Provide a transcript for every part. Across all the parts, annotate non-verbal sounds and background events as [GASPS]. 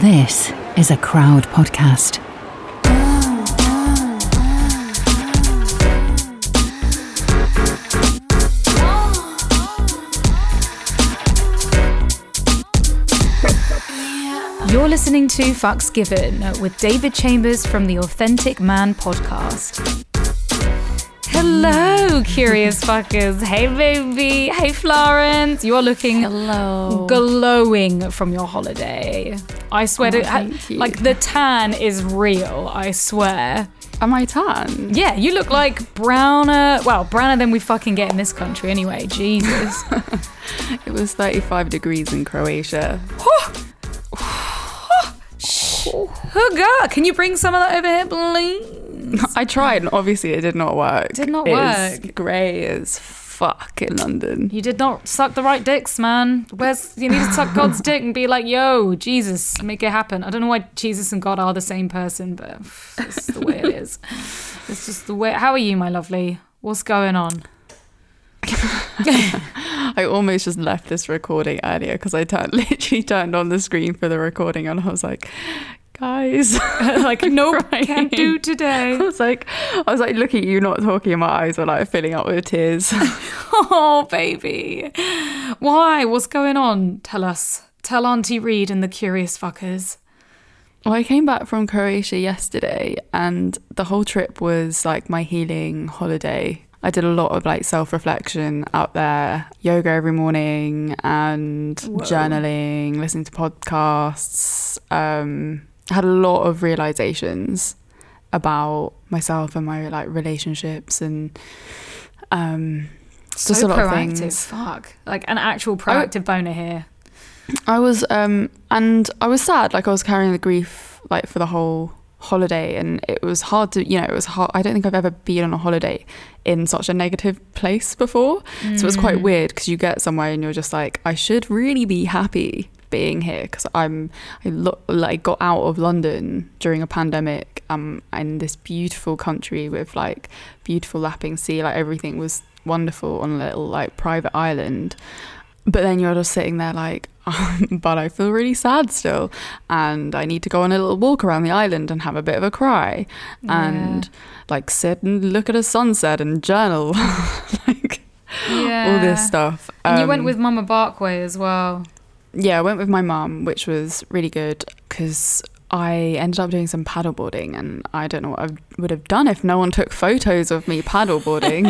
This is a crowd podcast. You're listening to Fucks Given with David Chambers from the Authentic Man podcast. Hello, curious fuckers. Hey, baby. Hey, Florence. You're looking Hello. glowing from your holiday. I swear Oh, to you. like the tan is real. I swear. Am I tan? Yeah, you look like browner. Well, browner than we fucking get in this country anyway. Jesus. [LAUGHS] It was 35 degrees in Croatia. Hooga, can you bring some of that over here, please? [LAUGHS] I tried and obviously it did not work. Did not It's work. grey as fuck in London. You did not suck the right dicks, man. Where's you need to suck [LAUGHS] God's dick and be like, "Yo, Jesus, make it happen." I don't know why Jesus and God are the same person, but it's the way it is. [LAUGHS] It's just the way. How are you, my lovely? What's going on? I almost just left this recording earlier because I turned, literally turned on the screen for the recording and I was like, guys. [LAUGHS] like, [LAUGHS] nope, Crying. can't do today. I was like, I was like looking at you, not talking, and my eyes were like filling up with tears. [LAUGHS] Oh, baby, why? What's going on? Tell us. Tell Auntie Reed and the curious fuckers. Well, I came back from Croatia yesterday, and the whole trip was like my healing holiday. I did a lot of like self reflection out there, yoga every morning, and journaling, listening to podcasts. Um, had a lot of realizations about myself and my like relationships and um, So just a lot of things. Fuck. Like an actual proactive boner here. I was um and I was sad like I was carrying the grief like for the whole holiday and it was hard to you know it was hard I don't think I've ever been on a holiday in such a negative place before so it was quite weird because you get somewhere and you're just like I should really be happy being here because I'm I lo- like got out of London during a pandemic um in this beautiful country with like beautiful lapping sea like everything was wonderful on a little like private island but then you're just sitting there like, [LAUGHS] but I feel really sad still. And I need to go on a little walk around the island and have a bit of a cry and like sit and look at a sunset and journal. [LAUGHS] like Yeah. all this stuff. And you went Um, with Mama Barkway as well. Yeah, I went with my mum, which was really good because I ended up doing some paddleboarding, and I don't know what I would have done if no one took photos of me paddleboarding.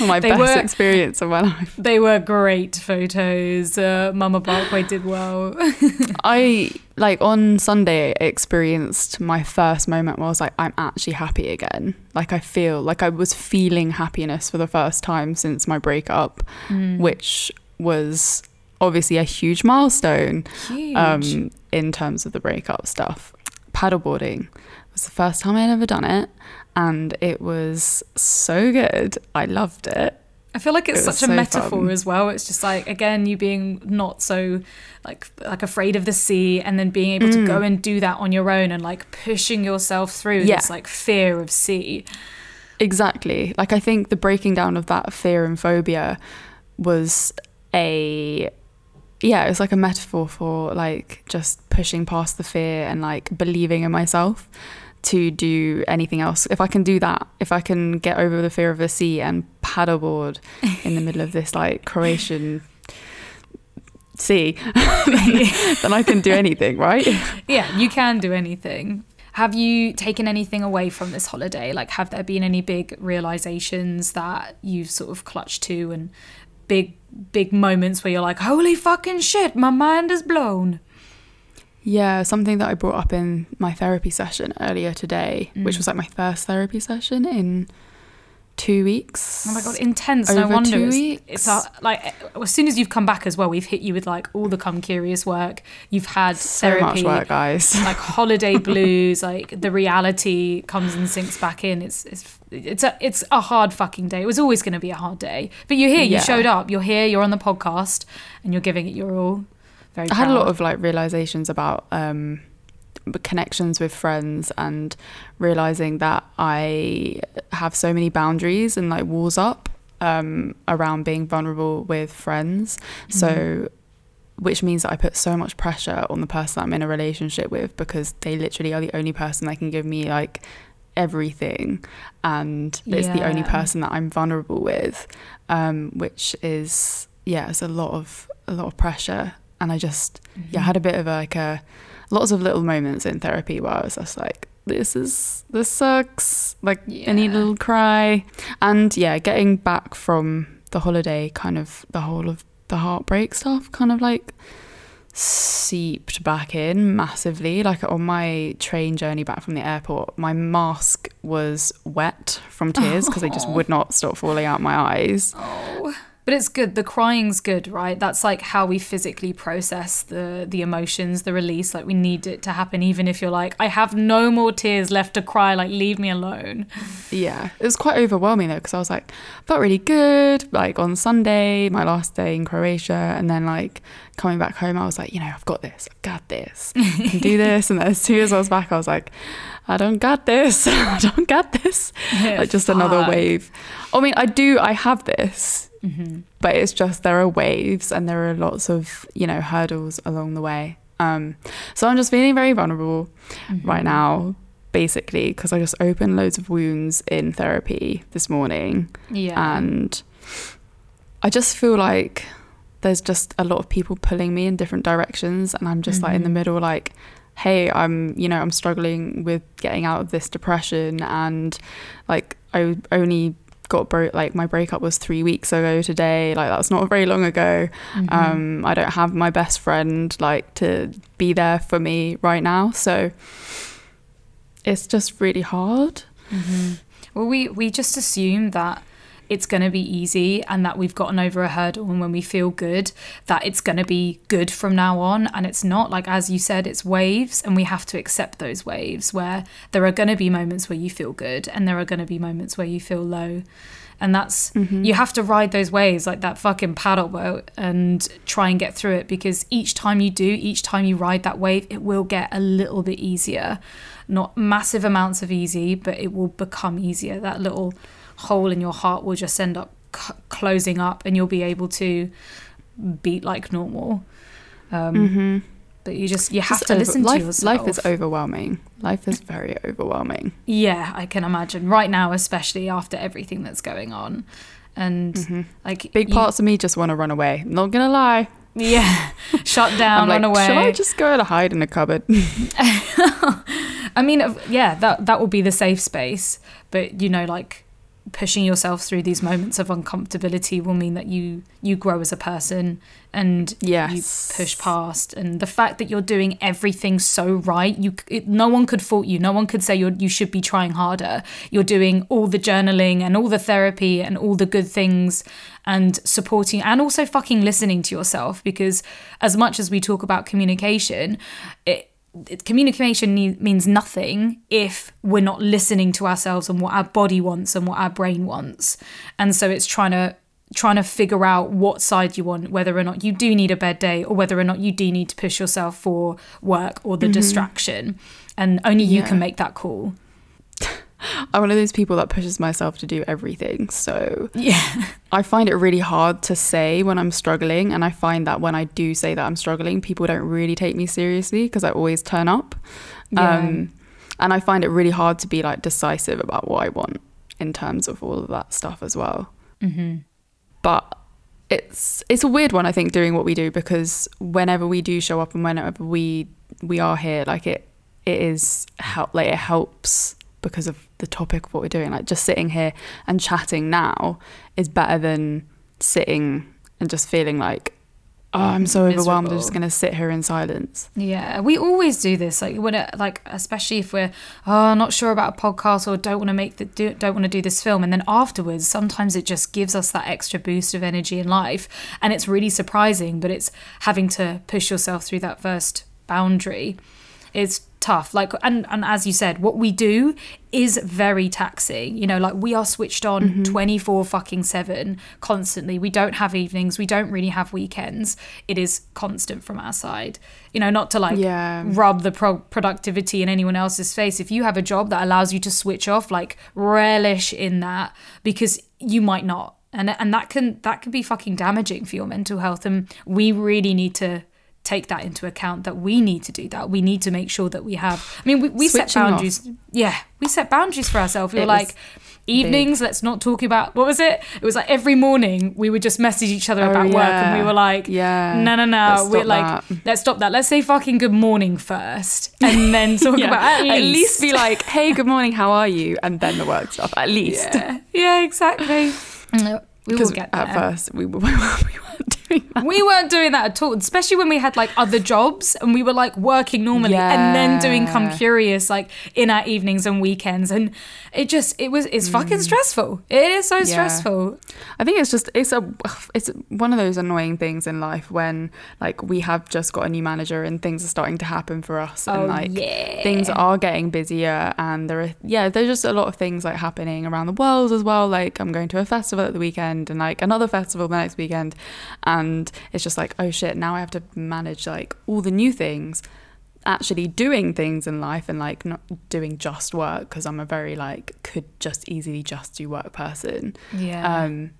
[LAUGHS] my They best were- experience of my life. They were great photos. Uh, Mama Barkway did well. [LAUGHS] I like on Sunday experienced my first moment where I was like, I'm actually happy again. Like I feel like I was feeling happiness for the first time since my breakup, Mm. which was obviously a huge milestone Huge. um, in terms of the breakup stuff. Paddleboarding was the first time I'd ever done it, and it was so good. I loved it. I feel like it's it such a so metaphor fun. as well. It's just like again, you being not so like like afraid of the sea, and then being able to go and do that on your own, and like pushing yourself through Mm. Yeah. this like fear of sea. Exactly. Like I think the breaking down of that fear and phobia was a yeah, it was like a metaphor for like just pushing past the fear and like believing in myself to do anything else. If I can do that, if I can get over the fear of the sea and paddleboard in the middle of this like Croatian sea, [LAUGHS] then I can do anything, right? [LAUGHS] Yeah, you can do anything. Have you taken anything away from this holiday? Like, have there been any big realizations that you've sort of clutched to and big, big moments where you're like, holy fucking shit, my mind is blown? Yeah, something that I brought up in my therapy session earlier today, Mm. which was like my first therapy session in two weeks. Oh my god, intense! no Over wonder two it's, weeks. it's uh, like as soon as you've come back as well, we've hit you with like all the come curious work. You've had so therapy, much work, guys. [LAUGHS] like holiday blues. Like the reality comes and sinks back in. It's it's it's a it's a hard fucking day. It was always going to be a hard day, but you're here. You Yeah. showed up. You're here. You're on the podcast, and you're giving it your all. Very. I had a lot of like realizations about um, connections with friends and realizing that I have so many boundaries and like walls up um, around being vulnerable with friends. So which means that I put so much pressure on the person I'm in a relationship with because they literally are the only person that can give me like everything. And it's the only person that I'm vulnerable with um which is yeah it's a lot of a lot of pressure. And I just yeah I had a bit of a, like a lots of little moments in therapy where I was just like this is this sucks like I need a little cry. And yeah getting back from the holiday kind of the whole of the heartbreak stuff kind of like seeped back in massively. Like on my train journey back from the airport my mask was wet from tears because they just oh. would not stop falling out my eyes. Oh. But it's good. The crying's good, right? That's like how we physically process the the emotions, the release. Like we need it to happen, even if you're like, I have no more tears left to cry. Like leave me alone. yeah it was quite overwhelming though because i was like felt really good like on sunday my last day in croatia and then like coming back home i was like you know i've got this i've got this i can do [LAUGHS] this and then as soon as i was back i was like i don't got this [LAUGHS] i don't got this [LAUGHS] like just another wave i mean i do i have this Mm-hmm. but it's just there are waves and there are lots of you know hurdles along the way um so i'm just feeling very vulnerable Mm-hmm. right now basically because i just opened loads of wounds in therapy this morning Yeah. and i just feel like there's just a lot of people pulling me in different directions and i'm just like in the Mhm. middle like hey i'm you know i'm struggling with getting out of this depression and like i only got broke like my breakup was three weeks ago today like that's not very long ago. Mhm. um i don't have my best friend like to be there for me right now so it's just really hard. Well, we we just assume that it's going to be easy and that we've gotten over a hurdle and when we feel good that it's going to be good from now on. And it's not like as you said it's waves and we have to accept those waves where there are going to be moments where you feel good and there are going to be moments where you feel low. And that's mm-hmm. you have to ride those waves like that fucking paddle boat and try and get through it because each time you do each time you ride that wave it will get a little bit easier. Not massive amounts of easy but it will become easier that little hole in your heart will just end up c- closing up and you'll be able to beat like normal um, mm-hmm. but you just you have Just to over- listen life, to yourself Life is overwhelming. Life is very overwhelming. yeah i can imagine right now especially after everything that's going on and like Mm-hmm. Big you- parts of me just want to run away. Not gonna lie. yeah [LAUGHS] shut down I'm like, run away should I just go and hide in a cupboard? [LAUGHS] [LAUGHS] I mean, yeah, that that will be the safe space. But you know, like pushing yourself through these moments of uncomfortability will mean that you you grow as a person and Yes. you push past. And the fact that you're doing everything so right, you it, no one could fault you. No one could say you you should be trying harder. You're doing all the journaling and all the therapy and all the good things and supporting and also fucking listening to yourself because as much as we talk about communication, it it, communication ne- means nothing if we're not listening to ourselves and what our body wants and what our brain wants. And so it's trying to trying to figure out what side you want whether or not you do need a bed day or whether or not you do need to push yourself for work or the mm-hmm. distraction. And only you Yeah. can make that call I'm one of those people that pushes myself to do everything. So yeah I find it really hard to say when I'm struggling. And I find that when I do say that I'm struggling, people don't really take me seriously because I always turn up. Yeah. Um, and I find it really hard to be like decisive about what I want in terms of all of that stuff as well. mm-hmm. but it's it's a weird one I think doing what we do because whenever we do show up and whenever we we are here like it it is help like it helps because of the topic of what we're doing like just sitting here and chatting now is better than sitting and just feeling like oh I'm so overwhelmed I'm just going to sit here in silence Yeah, we always do this. Like when, it, like especially if we're oh not sure about a podcast or don't want to make the do, don't want to do this film, and then afterwards, sometimes it just gives us that extra boost of energy in life, and it's really surprising. But it's having to push yourself through that first boundary. It's tough. Like and and as you said, what we do is very taxing. You know, like we are switched on mm-hmm. 24 fucking 7 constantly. We don't have evenings, we don't really have weekends. It is constant from our side. You know, not to like Yeah. rub the pro- productivity in anyone else's face. If you have a job that allows you to switch off, like relish in that because you might not and and that can that can be fucking damaging for your mental health and we really need to take that into account that we need to do that we need to make sure that we have i mean we, we set Switching off. boundaries yeah we set boundaries for ourselves we It were like evenings let's not talk about what was it it was like every morning we would just message each other Oh, about work and we were like Yeah. no no no we're like that. let's stop that let's say fucking good morning first and then [LAUGHS] talk Yeah. about at least, At least be like, hey, good morning, how are you? And then the work stuff. At least. yeah, yeah exactly [LAUGHS] we will Because get at first we, [LAUGHS] we weren't doing [LAUGHS] that. we weren't doing that at all, especially when we had like other jobs and we were like working normally and then doing Come Curious like in our evenings and weekends. And it just, it was, it's fucking stressful. It is so Mm. Yeah. stressful. I think it's just it's a it's one of those annoying things in life when like we have just got a new manager and things are starting to happen for us and Oh, like yeah. things are getting busier and there are yeah there's just a lot of things like happening around the world as well like I'm going to a festival at the weekend and like another festival the next weekend and it's just like oh shit now I have to manage like all the new things actually doing things in life and like not doing just work because I'm a very like could just easily just do work person Yeah. um,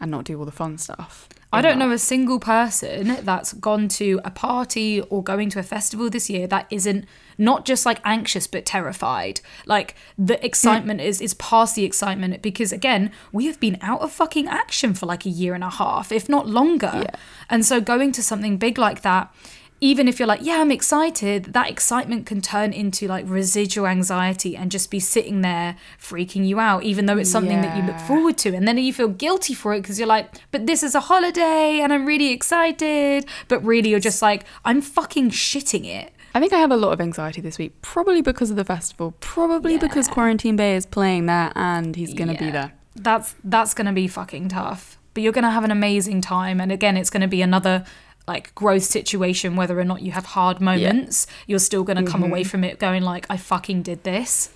and not do all the fun stuff. I don't that. know a single person that's gone to a party or going to a festival this year that isn't not just like anxious but terrified. Like the excitement is is past the excitement because again, we have been out of fucking action for like a year and a half, if not longer. Yeah. And so going to something big like that even if you're like, yeah, I'm excited, that excitement can turn into like residual anxiety and just be sitting there freaking you out, even though it's something that you look forward to. And then you feel guilty for it because you're like, but this is a holiday and I'm really excited. But really, you're just like, I'm fucking shitting it. I think I have a lot of anxiety this week, probably because of the festival, probably because Quarantine Bay is playing there and he's gonna be there. That's that's gonna be fucking tough. But you're gonna have an amazing time. And again, it's gonna be another like growth situation, whether or not you have hard moments, you're still gonna come away mm-hmm. from it going like, I fucking did this.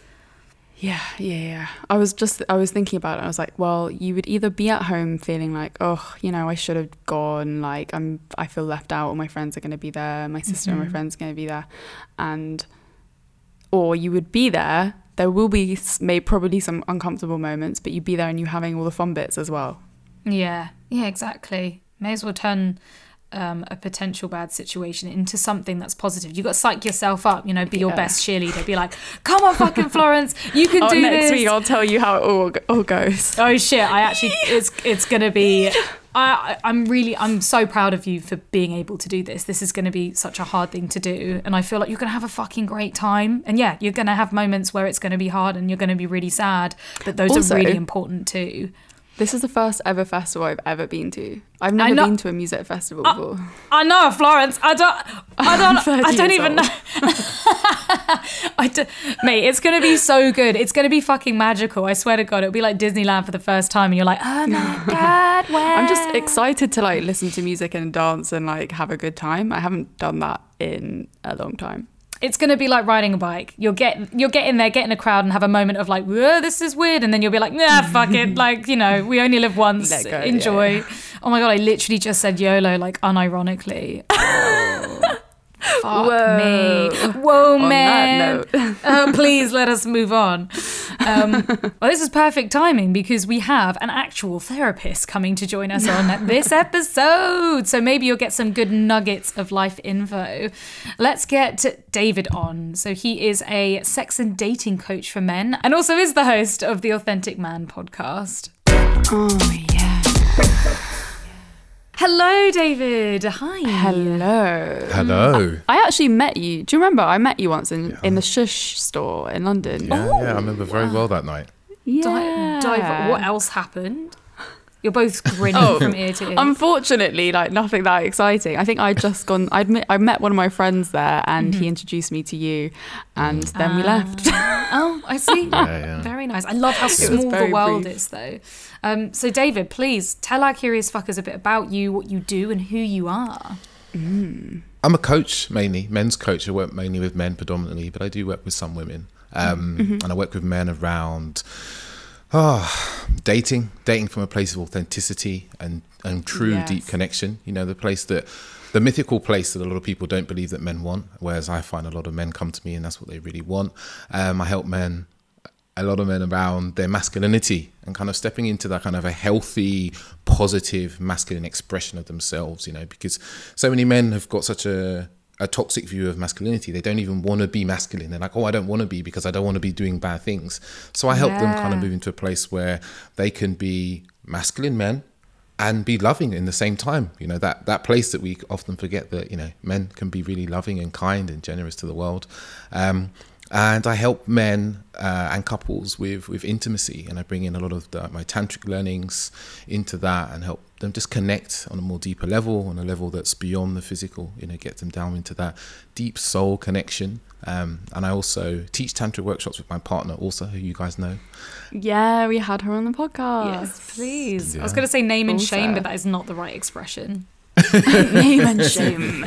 Yeah, yeah, yeah. I was just, I was thinking about it. I was like, well, you would either be at home feeling like, oh, you know, I should have gone. Like, I'm, I feel left out. All my friends are going to be there. My sister and my mm-hmm. friends are going to be there, and, or you would be there. There will be may probably some uncomfortable moments, but you'd be there and you having all the fun bits as well. Yeah, yeah, exactly. May as well turn um, a potential bad situation into something that's positive. You've got to psych yourself up, you know, be your best cheerleader. Be like, come on, fucking [LAUGHS] Florence, you can Oh, do next this. week I'll tell you how it all, all goes. [LAUGHS] Oh shit! I actually, it's it's gonna be. [LAUGHS] I I'm really I'm so proud of you for being able to do this. This is gonna be such a hard thing to do, and I feel like you're gonna have a fucking great time. And yeah, you're gonna have moments where it's gonna be hard and you're gonna be really sad, but those Also- are really important too. This is the first ever festival I've ever been to. I've never been to a music festival Uh, before. I know, Florence. I don't. I [LAUGHS] don't. I don't even old. know. [LAUGHS] I do, mate, it's gonna be so good. It's gonna be fucking magical. I swear to God, it'll be like Disneyland for the first time, and you're like, oh my [LAUGHS] god, where? I'm just excited to like listen to music and dance and like have a good time. I haven't done that in a long time. It's gonna be like riding a bike. You'll get you'll get in there, get in a crowd, and have a moment of like, whoa, this is weird, and then you'll be like, nah, fuck it. [LAUGHS] Like you know, we only live once. Go, Enjoy. yeah. Oh my god, I literally just said YOLO like unironically. Oh. Fuck Whoa. me. Whoa, On man. that note, [LAUGHS] uh, please let us move on. Um, well, this is perfect timing because we have an actual therapist coming to join us on [LAUGHS] this episode. So maybe you'll get some good nuggets of life info. Let's get David on. So he is a sex and dating coach for men and also is the host of the Authentic Man podcast. oh yeah. Hello, David. Hi. Hello. Hello. I actually met you. Do you remember? I met you once in, in the Shush store in London. Yeah, yeah, I oh, remember very well that night. Yeah. Di- dive- what else happened? You're both [LAUGHS] grinning Oh, from ear to ear. Unfortunately, like nothing that exciting. I think I'd just gone. I'd met, I met one of my friends there, and Mm-hmm. he introduced me to you, and then Ah. we left. [LAUGHS] Oh, I see. [LAUGHS] Yeah, yeah. Very nice. I love how small the world brief. is, though. Um, so, David, please tell our curious fuckers a bit about you, what you do, and who you are. I'm a coach mainly, men's coach. I work mainly with men predominantly, but I do work with some women. Um, And I work with men around oh, [SIGHS] dating, dating from a place of authenticity and, and true Yes. deep connection. You know, the place that, the mythical place that a lot of people don't believe that men want, whereas I find a lot of men come to me and that's what they really want. Um, I help men a lot of men around their masculinity and kind of stepping into that kind of a healthy, positive masculine expression of themselves, you know, because so many men have got such a a toxic view of masculinity. They don't even want to be masculine. They're like, oh, I don't want to be because I don't want to be doing bad things. So I help them kind of move into a place where they can be masculine men and be loving in the same time. You know, that that place that we often forget that, you know, men can be really loving and kind and generous to the world. Um, and I help men uh, and couples with with intimacy, and I bring in a lot of the, my tantric learnings into that, and help them just connect on a more deeper level, on a level that's beyond the physical. You know, get them down into that deep soul connection. Um, and I also teach tantric workshops with my partner, also who you guys know. Yeah, we had her on the podcast. Yes, please. I was going to say name and shame, but that is not the right expression. [LAUGHS] Name and [LAUGHS] shame.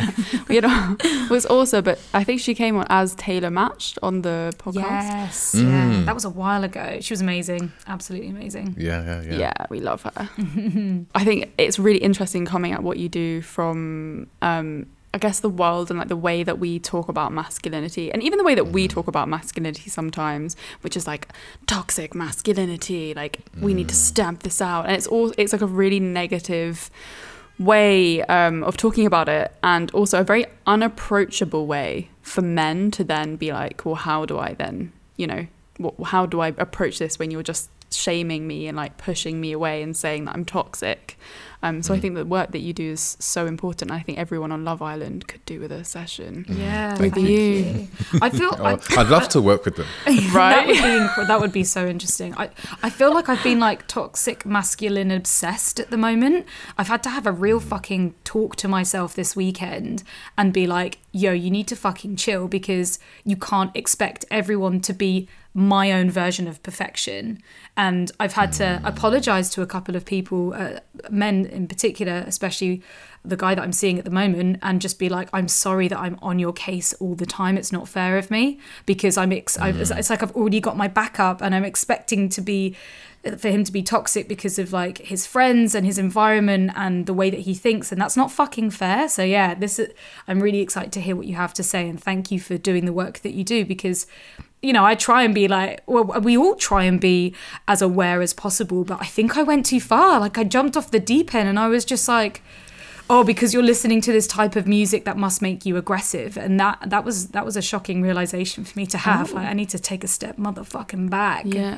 you know, it was also, but I think she came on as Taylor matched on the podcast. Yes, yeah. Mm. That was a while ago. She was amazing. Absolutely amazing. Yeah, yeah, yeah. Yeah, we love her. [LAUGHS] I think it's really interesting coming at what you do from, um, I guess, the world and like the way that we talk about masculinity, and even the way that we talk about masculinity sometimes, which is like toxic masculinity. Like we need to stamp this out, and it's all it's like a really negative way um, of talking about it, and also a very unapproachable way for men to then be like, well, how do I then, you know, how do I approach this when you're just shaming me and like pushing me away and saying that I'm toxic. Um, so I mm. think the work that you do is so important. I think everyone on Love Island could do with a session. Mm. Yeah, Thank thank you. you. I feel [LAUGHS] Oh, I, I'd love to work with them. right? [LAUGHS] that would Right? be that would be so interesting. I I feel like I've been like toxic masculine obsessed at the moment. I've had to have a real mm. fucking talk to myself this weekend and be like, "Yo, you need to fucking chill because you can't expect everyone to be my own version of perfection." And I've had to apologize to a couple of people, uh, men in particular, especially the guy that I'm seeing at the moment and just be like, I'm sorry that I'm on your case all the time. It's not fair of me because I'm, ex- I, it's, like I've already got my backup and I'm expecting to be, for him to be toxic because of like his friends and his environment and the way that he thinks. And that's not fucking fair. So yeah, this is, I'm really excited to hear what you have to say and thank you for doing the work that you do because you know, I try and be like, well, we all try and be as aware as possible, but I think I went too far. Like, I jumped off the deep end and I was just like, oh, because you're listening to this type of music that must make you aggressive. And that that was that was a shocking realization for me to have. Like, oh. I need to take a step motherfucking back. Yeah.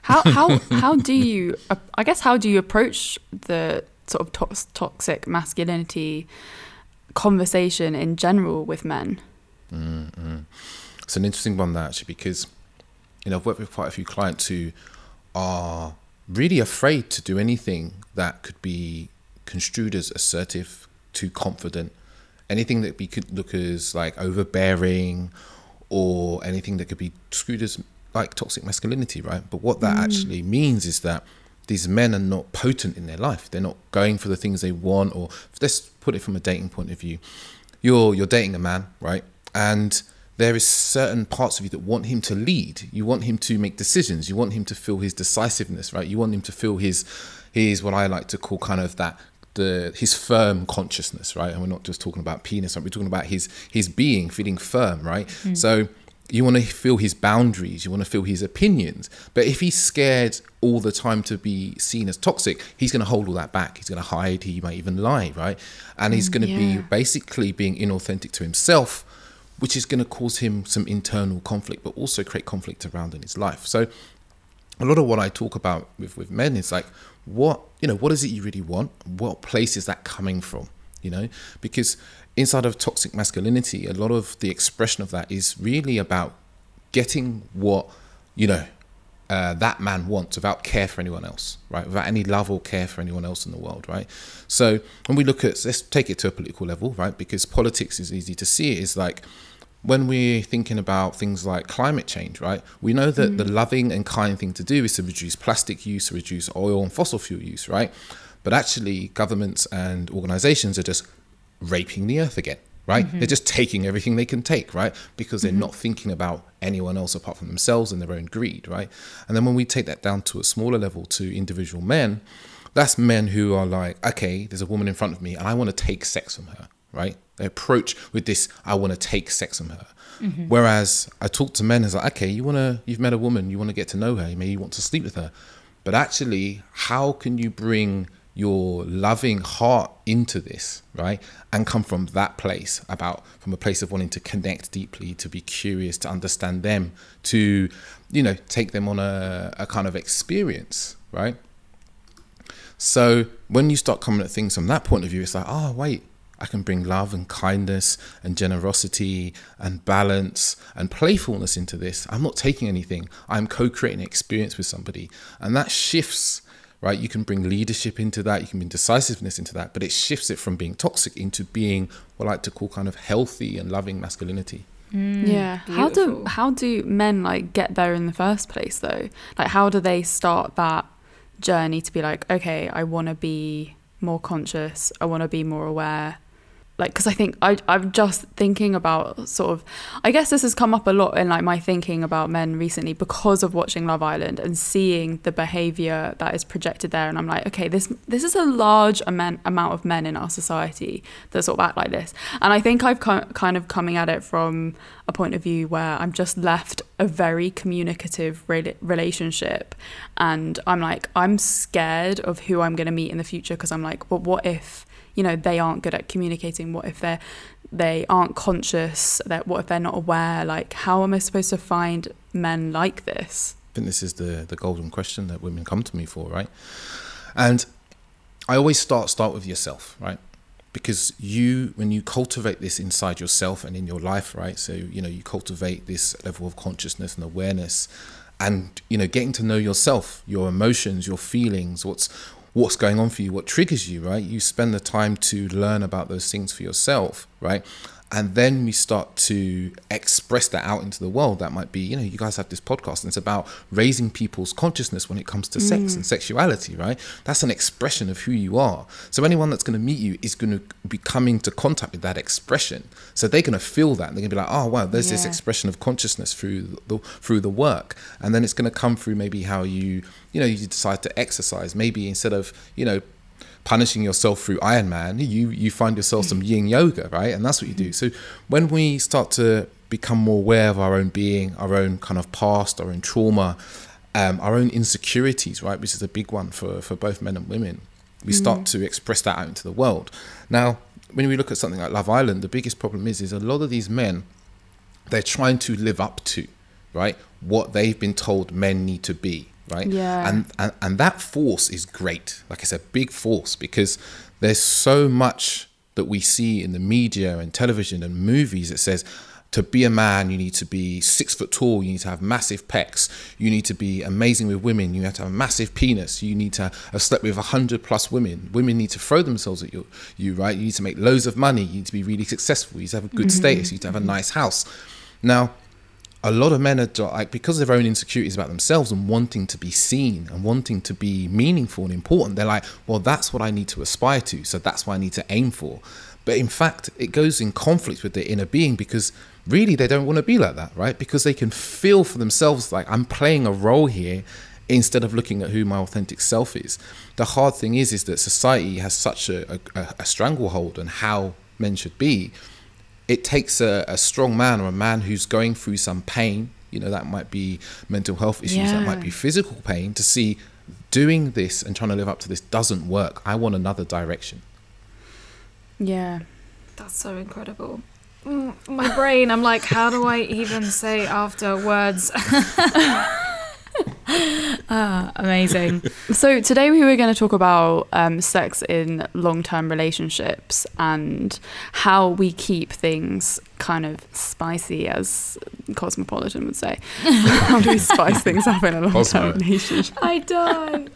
How how how do you? I guess how do you approach the sort of to- toxic masculinity conversation in general with men? Mm-hmm. It's an interesting one that actually because you know I've worked with quite a few clients who are really afraid to do anything that could be construed as assertive, too confident, anything that we could look as like overbearing, or anything that could be screwed as like toxic masculinity, right? But what that mm. actually means is that these men are not potent in their life. They're not going for the things they want, or let's put it from a dating point of view. You're you're dating a man, right? And there is certain parts of you that want him to lead. You want him to make decisions. You want him to feel his decisiveness, right? You want him to feel his his what I like to call kind of that the his firm consciousness, right? And we're not just talking about penis, we're talking about his his being feeling firm, right? Mm. So you want to feel his boundaries, you want to feel his opinions. But if he's scared all the time to be seen as toxic, he's going to hold all that back. He's going to hide. He might even lie, right? And he's mm, going to yeah. be basically being inauthentic to himself, which is going to cause him some internal conflict, but also create conflict around in his life. So a lot of what I talk about with, with men is like, what, you know, what is it you really want? What place is that coming from? You know, because inside of toxic masculinity, a lot of the expression of that is really about getting what, you know, uh, that man wants without care for anyone else, right? Without any love or care for anyone else in the world, right? So when we look at, let's take it to a political level, right? Because politics is easy to see. It is like when we're thinking about things like climate change, right? We know that the mm. loving and kind thing to do is to reduce plastic use, reduce oil and fossil fuel use, right? But actually, governments and organizations are just raping the earth again, right? Mm-hmm. They're just taking everything they can take, right? Because they're mm-hmm. not thinking about anyone else apart from themselves and their own greed, right? And then when we take that down to a smaller level to individual men, that's men who are like, okay, there's a woman in front of me and I want to take sex from her, right? They approach with this, I want to take sex from her. Mm-hmm. Whereas I talk to men as like, okay, you want to, you've met a woman, you want to get to know her, maybe you want to sleep with her. But actually, how can you bring your loving heart into this, right? And come from that place about from a place of wanting to connect deeply, to be curious, to understand them, to, you know, take them on a, a kind of experience, right? So when you start coming at things from that point of view, it's like, oh, wait, I can bring love and kindness and generosity and balance and playfulness into this. I'm not taking anything. I'm co-creating an experience with somebody. And that shifts, right? You can bring leadership into that. You can bring decisiveness into that, but it shifts it from being toxic into being what I like to call kind of healthy and loving masculinity. Mm, yeah. How do how do men like get there in the first place though? Like how do they start that journey to be like, okay, I want to be more conscious. I want to be more aware. Like, because I think I, I'm just thinking about sort of, I guess this has come up a lot in like my thinking about men recently because of watching Love Island and seeing the behavior that is projected there. And I'm like, okay, this this is a large amount amount of men in our society that sort of act like this. And I think I've ki- kind of coming at it from a point of view where I'm just left a very communicative rela- relationship, and I'm like, I'm scared of who I'm going to meet in the future because I'm like, well, what if you know they aren't good at communicating? What if they're they aren't conscious? That what if they're not aware? Like, how am I supposed to find men like this? I think this is the the golden question that women come to me for, right? And I always start start with yourself, right? Because you when you cultivate this inside yourself and in your life, right? So, you know, you cultivate this level of consciousness and awareness and, you know, getting to know yourself, your emotions, your feelings, what's what's going on for you, what triggers you, right? You spend the time to learn about those things for yourself, right? And then we start to express that out into the world. That might be, you know, you guys have this podcast and it's about raising people's consciousness when it comes to sex and mm. sexuality, right? That's an expression of who you are. So anyone that's going to meet you is going to be coming to contact with that expression. So they're going to feel that. They're going to be like, oh, wow, there's this expression of consciousness through the, through the work. And then it's going to come through maybe how you, you know, you decide to exercise. Maybe instead of, you know, punishing yourself through Ironman, you you find yourself some Yin yoga, right? And that's what you do. So when we start to become more aware of our own being, our own kind of past, our own trauma, um, our own insecurities, right, which is a big one for for both men and women, we start to express that out into the world. Now, when we look at something like Love Island, the biggest problem is is a lot of these men they're trying to live up to, right, what they've been told men need to be, right? Yeah. And and, and that force is great. Like I said, big force because there's so much that we see in the media and television and movies that says to be a man, you need to be six foot tall. You need to have massive pecs. You need to be amazing with women. You have to have a massive penis. You need to have slept with a hundred plus women. Women need to throw themselves at you, you, right? You need to make loads of money. You need to be really successful. You need to have a good mm-hmm. status. You need to have a nice house. Now, a lot of men are like because of their own insecurities about themselves and wanting to be seen and wanting to be meaningful and important they're like well that's what i need to aspire to so that's what i need to aim for. But in fact it goes in conflict with their inner being because really they don't want to be like that right? Because they can feel for themselves like i'm playing a role here instead of looking at who my authentic self is. The hard thing is is that society has such a, a, a stranglehold on how men should be it takes a, a strong man or a man who's going through some pain you know that might be mental health issues that might be physical pain to see doing this and trying to live up to this doesn't work i want another direction Yeah. That's so incredible. Mm, My brain, I'm like, how do I even say after words? [LAUGHS] [LAUGHS] ah, amazing. So today we were going to talk about um, sex in long-term relationships and how we keep things kind of spicy, as Cosmopolitan would say. [LAUGHS] how do we spice things up in a long-term Cosmo. relationship? I die.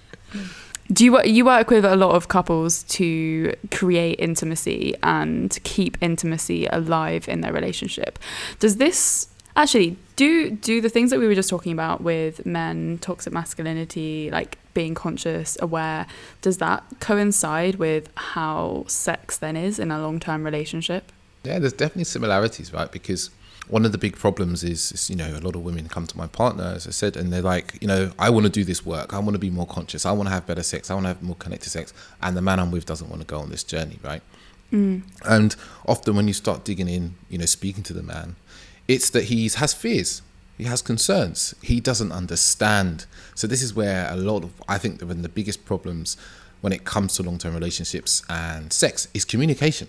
Do you wo- you work with a lot of couples to create intimacy and keep intimacy alive in their relationship? Does this actually do do the things that we were just talking about with men, toxic masculinity, like being conscious, aware? Does that coincide with how sex then is in a long term relationship? yeah there's definitely similarities right? Because one of the big problems is, is you know a lot of women come to my partner as i said and they're like you know i want to do this work. I want to be more conscious. I want to have better sex. I want to have more connected sex. And the man i'm with doesn't want to go on this journey right? Mm. And often when you start digging in, you know, speaking to the man, it's that he has fears, he has concerns, he doesn't understand. So this is where a lot of I think one of the biggest problems when it comes to long-term relationships and sex is communication.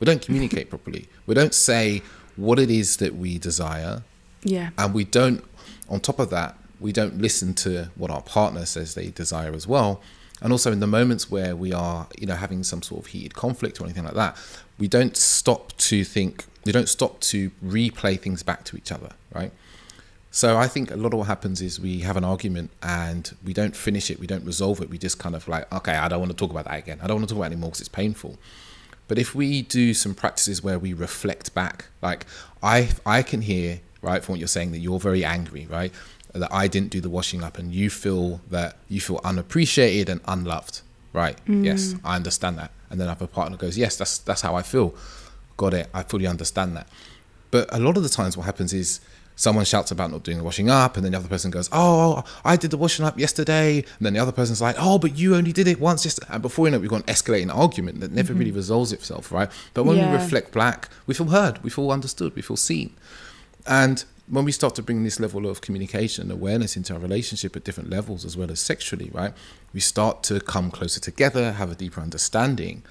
We don't [LAUGHS] communicate properly. We don't say what it is that we desire, Yeah. and we don't on top of that we don't listen to what our partner says they desire as well and also in the moments where we are you know having some sort of heated conflict or anything like that we don't stop to think we don't stop to replay things back to each other right so i think a lot of what happens is we have an argument and we don't finish it we don't resolve it we just kind of like okay i don't want to talk about that again i don't want to talk about it anymore because it's painful but if we do some practices where we reflect back, like I I can hear right from what you're saying that you're very angry, right? That I didn't do the washing up, and you feel that you feel unappreciated and unloved, right? Mm. Yes, I understand that. And then if a partner goes, yes, that's that's how I feel. Got it. I fully understand that. But a lot of the times, what happens is someone shouts about not doing the washing up, and then the other person goes, "Oh, oh I did the washing up yesterday," and then the other person's like, "Oh, but you only did it once yesterday." And before you know, it, we've got an escalating argument that never really mm-hmm. resolves itself, right? But when Yeah. we reflect back, we feel heard, we feel understood, we feel seen, and when we start to bring this level of communication and awareness into our relationship at different levels as well as sexually, right? We start to come closer together, have a deeper understanding.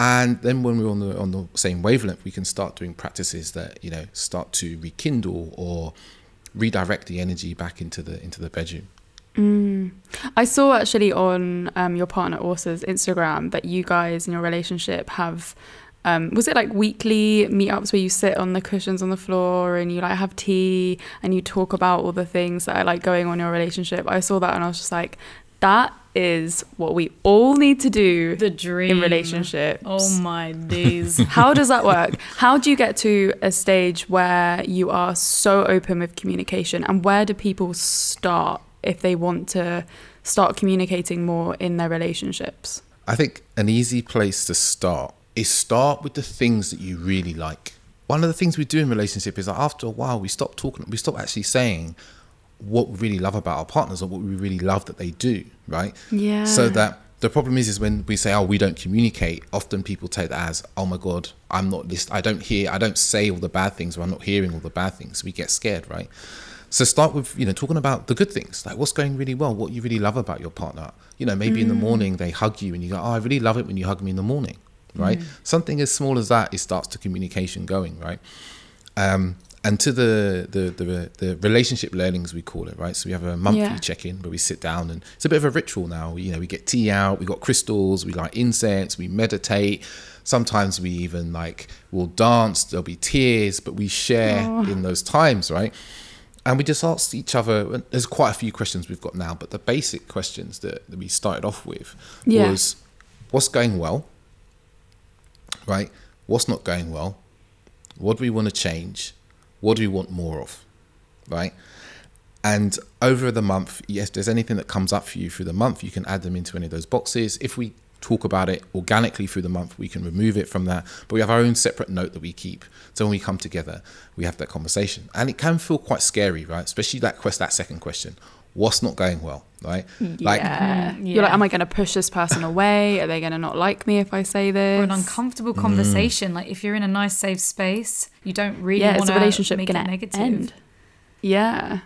And then when we're on the on the same wavelength, we can start doing practices that, you know, start to rekindle or redirect the energy back into the into the bedroom. I saw actually on um, your partner Orsa's Instagram that you guys in your relationship have. Um, was it like weekly meetups where you sit on the cushions on the floor and you like have tea and you talk about all the things that are like going on in your relationship? I saw that and I was just like, that is what we all need to do The dream in relationships. Oh my days. [LAUGHS] How does that work? How do you get to a stage where you are so open with communication and where do people start if they want to start communicating more in their relationships? I think an easy place to start is start with the things that you really like. One of the things we do in relationship is that after a while we stop talking, we stop actually saying what we really love about our partners or what we really love that they do, right? Yeah. So that the problem is, is when we say, "Oh, we don't communicate." Often people take that as, "Oh my God, I'm not list. I don't hear. I don't say all the bad things, or I'm not hearing all the bad things." We get scared, right? So start with you know talking about the good things, like what's going really well, what you really love about your partner. You know, maybe in the morning they hug you and you go, "Oh, I really love it when you hug me in the morning," right? Something as small as that, it starts the communication going, right? Um, and to the, the the the relationship learnings we call it, right? So we have a monthly Yeah. check-in where we sit down and it's a bit of a ritual now. You know, we get tea out, we got crystals, we light incense, we meditate. Sometimes we even like will dance. There'll be tears, but we share oh. in those times, right? And we just ask each other. There's quite a few questions we've got now, but the basic questions that, that we started off with Yeah. was, "What's going well?" Right? What's not going well? What do we want to change? What do we want more of? Right? And over the month, yes, there's anything that comes up for you through the month, you can add them into any of those boxes. If we talk about it organically through the month, we can remove it from that. But we have our own separate note that we keep. So when we come together, we have that conversation. And it can feel quite scary, right? Especially that quest that second question. What's not going well? Right? Like yeah. Mm, You're like, am I going to push this person away? Are they going to not like me if I say this? or an uncomfortable conversation. Like if you're in a nice safe space, you don't really yeah, want is the to relationship make going it negative. end? Yeah.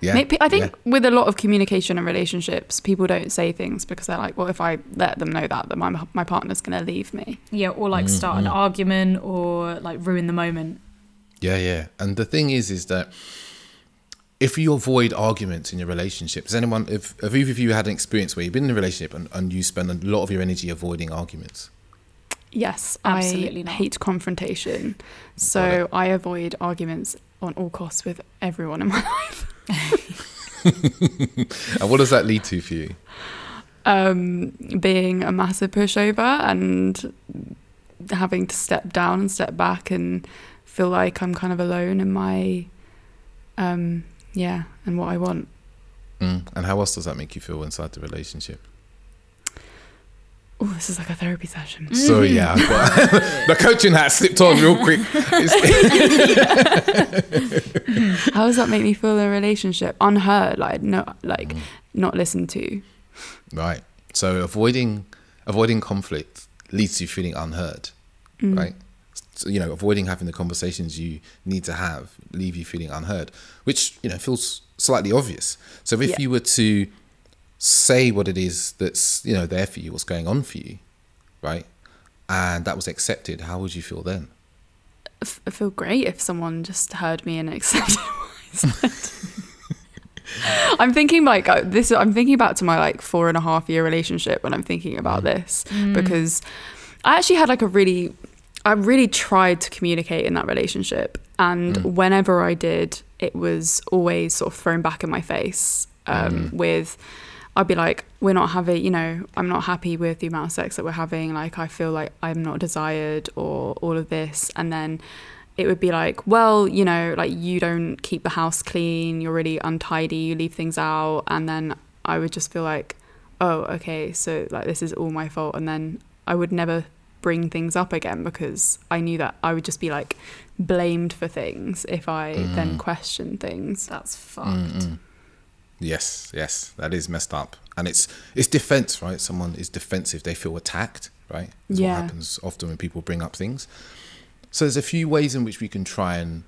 yeah. Maybe, I think yeah. with a lot of communication and relationships, people don't say things because they're like, well, if I let them know that, then my, my partner's going to leave me. Yeah, or like Mm-hmm. start an argument or like ruin the moment. Yeah, yeah. And the thing is, is that if you avoid arguments in your relationship, has anyone, if, have either of you had an experience where you've been in a relationship and, and you spend a lot of your energy avoiding arguments? Yes, Absolutely I not. hate confrontation. So. I avoid arguments on all costs with everyone in my [LAUGHS] life. [LAUGHS] And what does that lead to for you? Um, being a massive pushover and having to step down and step back and feel like I'm kind of alone in my, um, yeah, and what I want. Mm. And how else does that make you feel inside the relationship? Oh, this is like a therapy session. Mm-hmm. So yeah, [LAUGHS] the coaching hat slipped on real quick. [LAUGHS] How does that make me feel in a relationship? Unheard, like no, like mm. not listened to. right. So avoiding avoiding conflict leads to feeling unheard. Mm. right? So, you know, avoiding having the conversations you need to have leave you feeling unheard, which you know feels slightly obvious. So if Yeah. you were to say what it is that's you know there for you, what's going on for you, right, and that was accepted, how would you feel then? i feel great if someone just heard me and [LAUGHS] accepted what I said. [LAUGHS] I'm thinking like uh, this. I'm thinking back to my like four and a half year relationship when I'm thinking about this because I actually had like a really, I really tried to communicate in that relationship, and whenever I did, it was always sort of thrown back in my face um, with. I'd be like, we're not having, you know, I'm not happy with the amount of sex that we're having. Like, I feel like I'm not desired or all of this. And then it would be like, well, you know, like you don't keep the house clean, you're really untidy, you leave things out. And then I would just feel like, oh, okay, so like this is all my fault. And then I would never bring things up again because I knew that I would just be like blamed for things if I then mm. questioned things. That's mm, fucked. Mm. Yes, yes, that is messed up, and it's it's defense, right? Someone is defensive; they feel attacked, right? That's Yeah. what happens often when people bring up things. So there's a few ways in which we can try and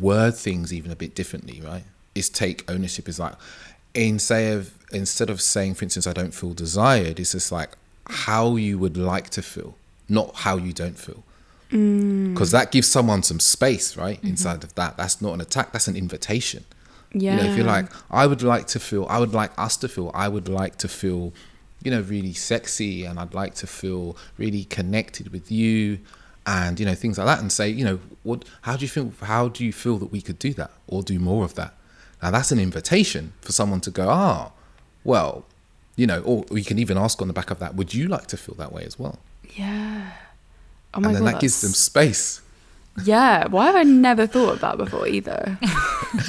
word things even a bit differently, right? Is take ownership. Is like instead of instead of saying, for instance, I don't feel desired, it's just like how you would like to feel, not how you don't feel. Because that gives someone some space, right? Inside of that, that's not an attack. That's an invitation. Yeah. You know, if you're like, I would like to feel, I would like us to feel, I would like to feel, you know, really sexy and I'd like to feel really connected with you and, you know, things like that and say, you know, what, how do you feel, how do you feel that we could do that or do more of that? Now that's an invitation for someone to go, ah, well, you know, or we can even ask on the back of that, would you like to feel that way as well? Yeah. Oh my and then God, that gives them space. Yeah. Why have I never thought of that before either? [LAUGHS]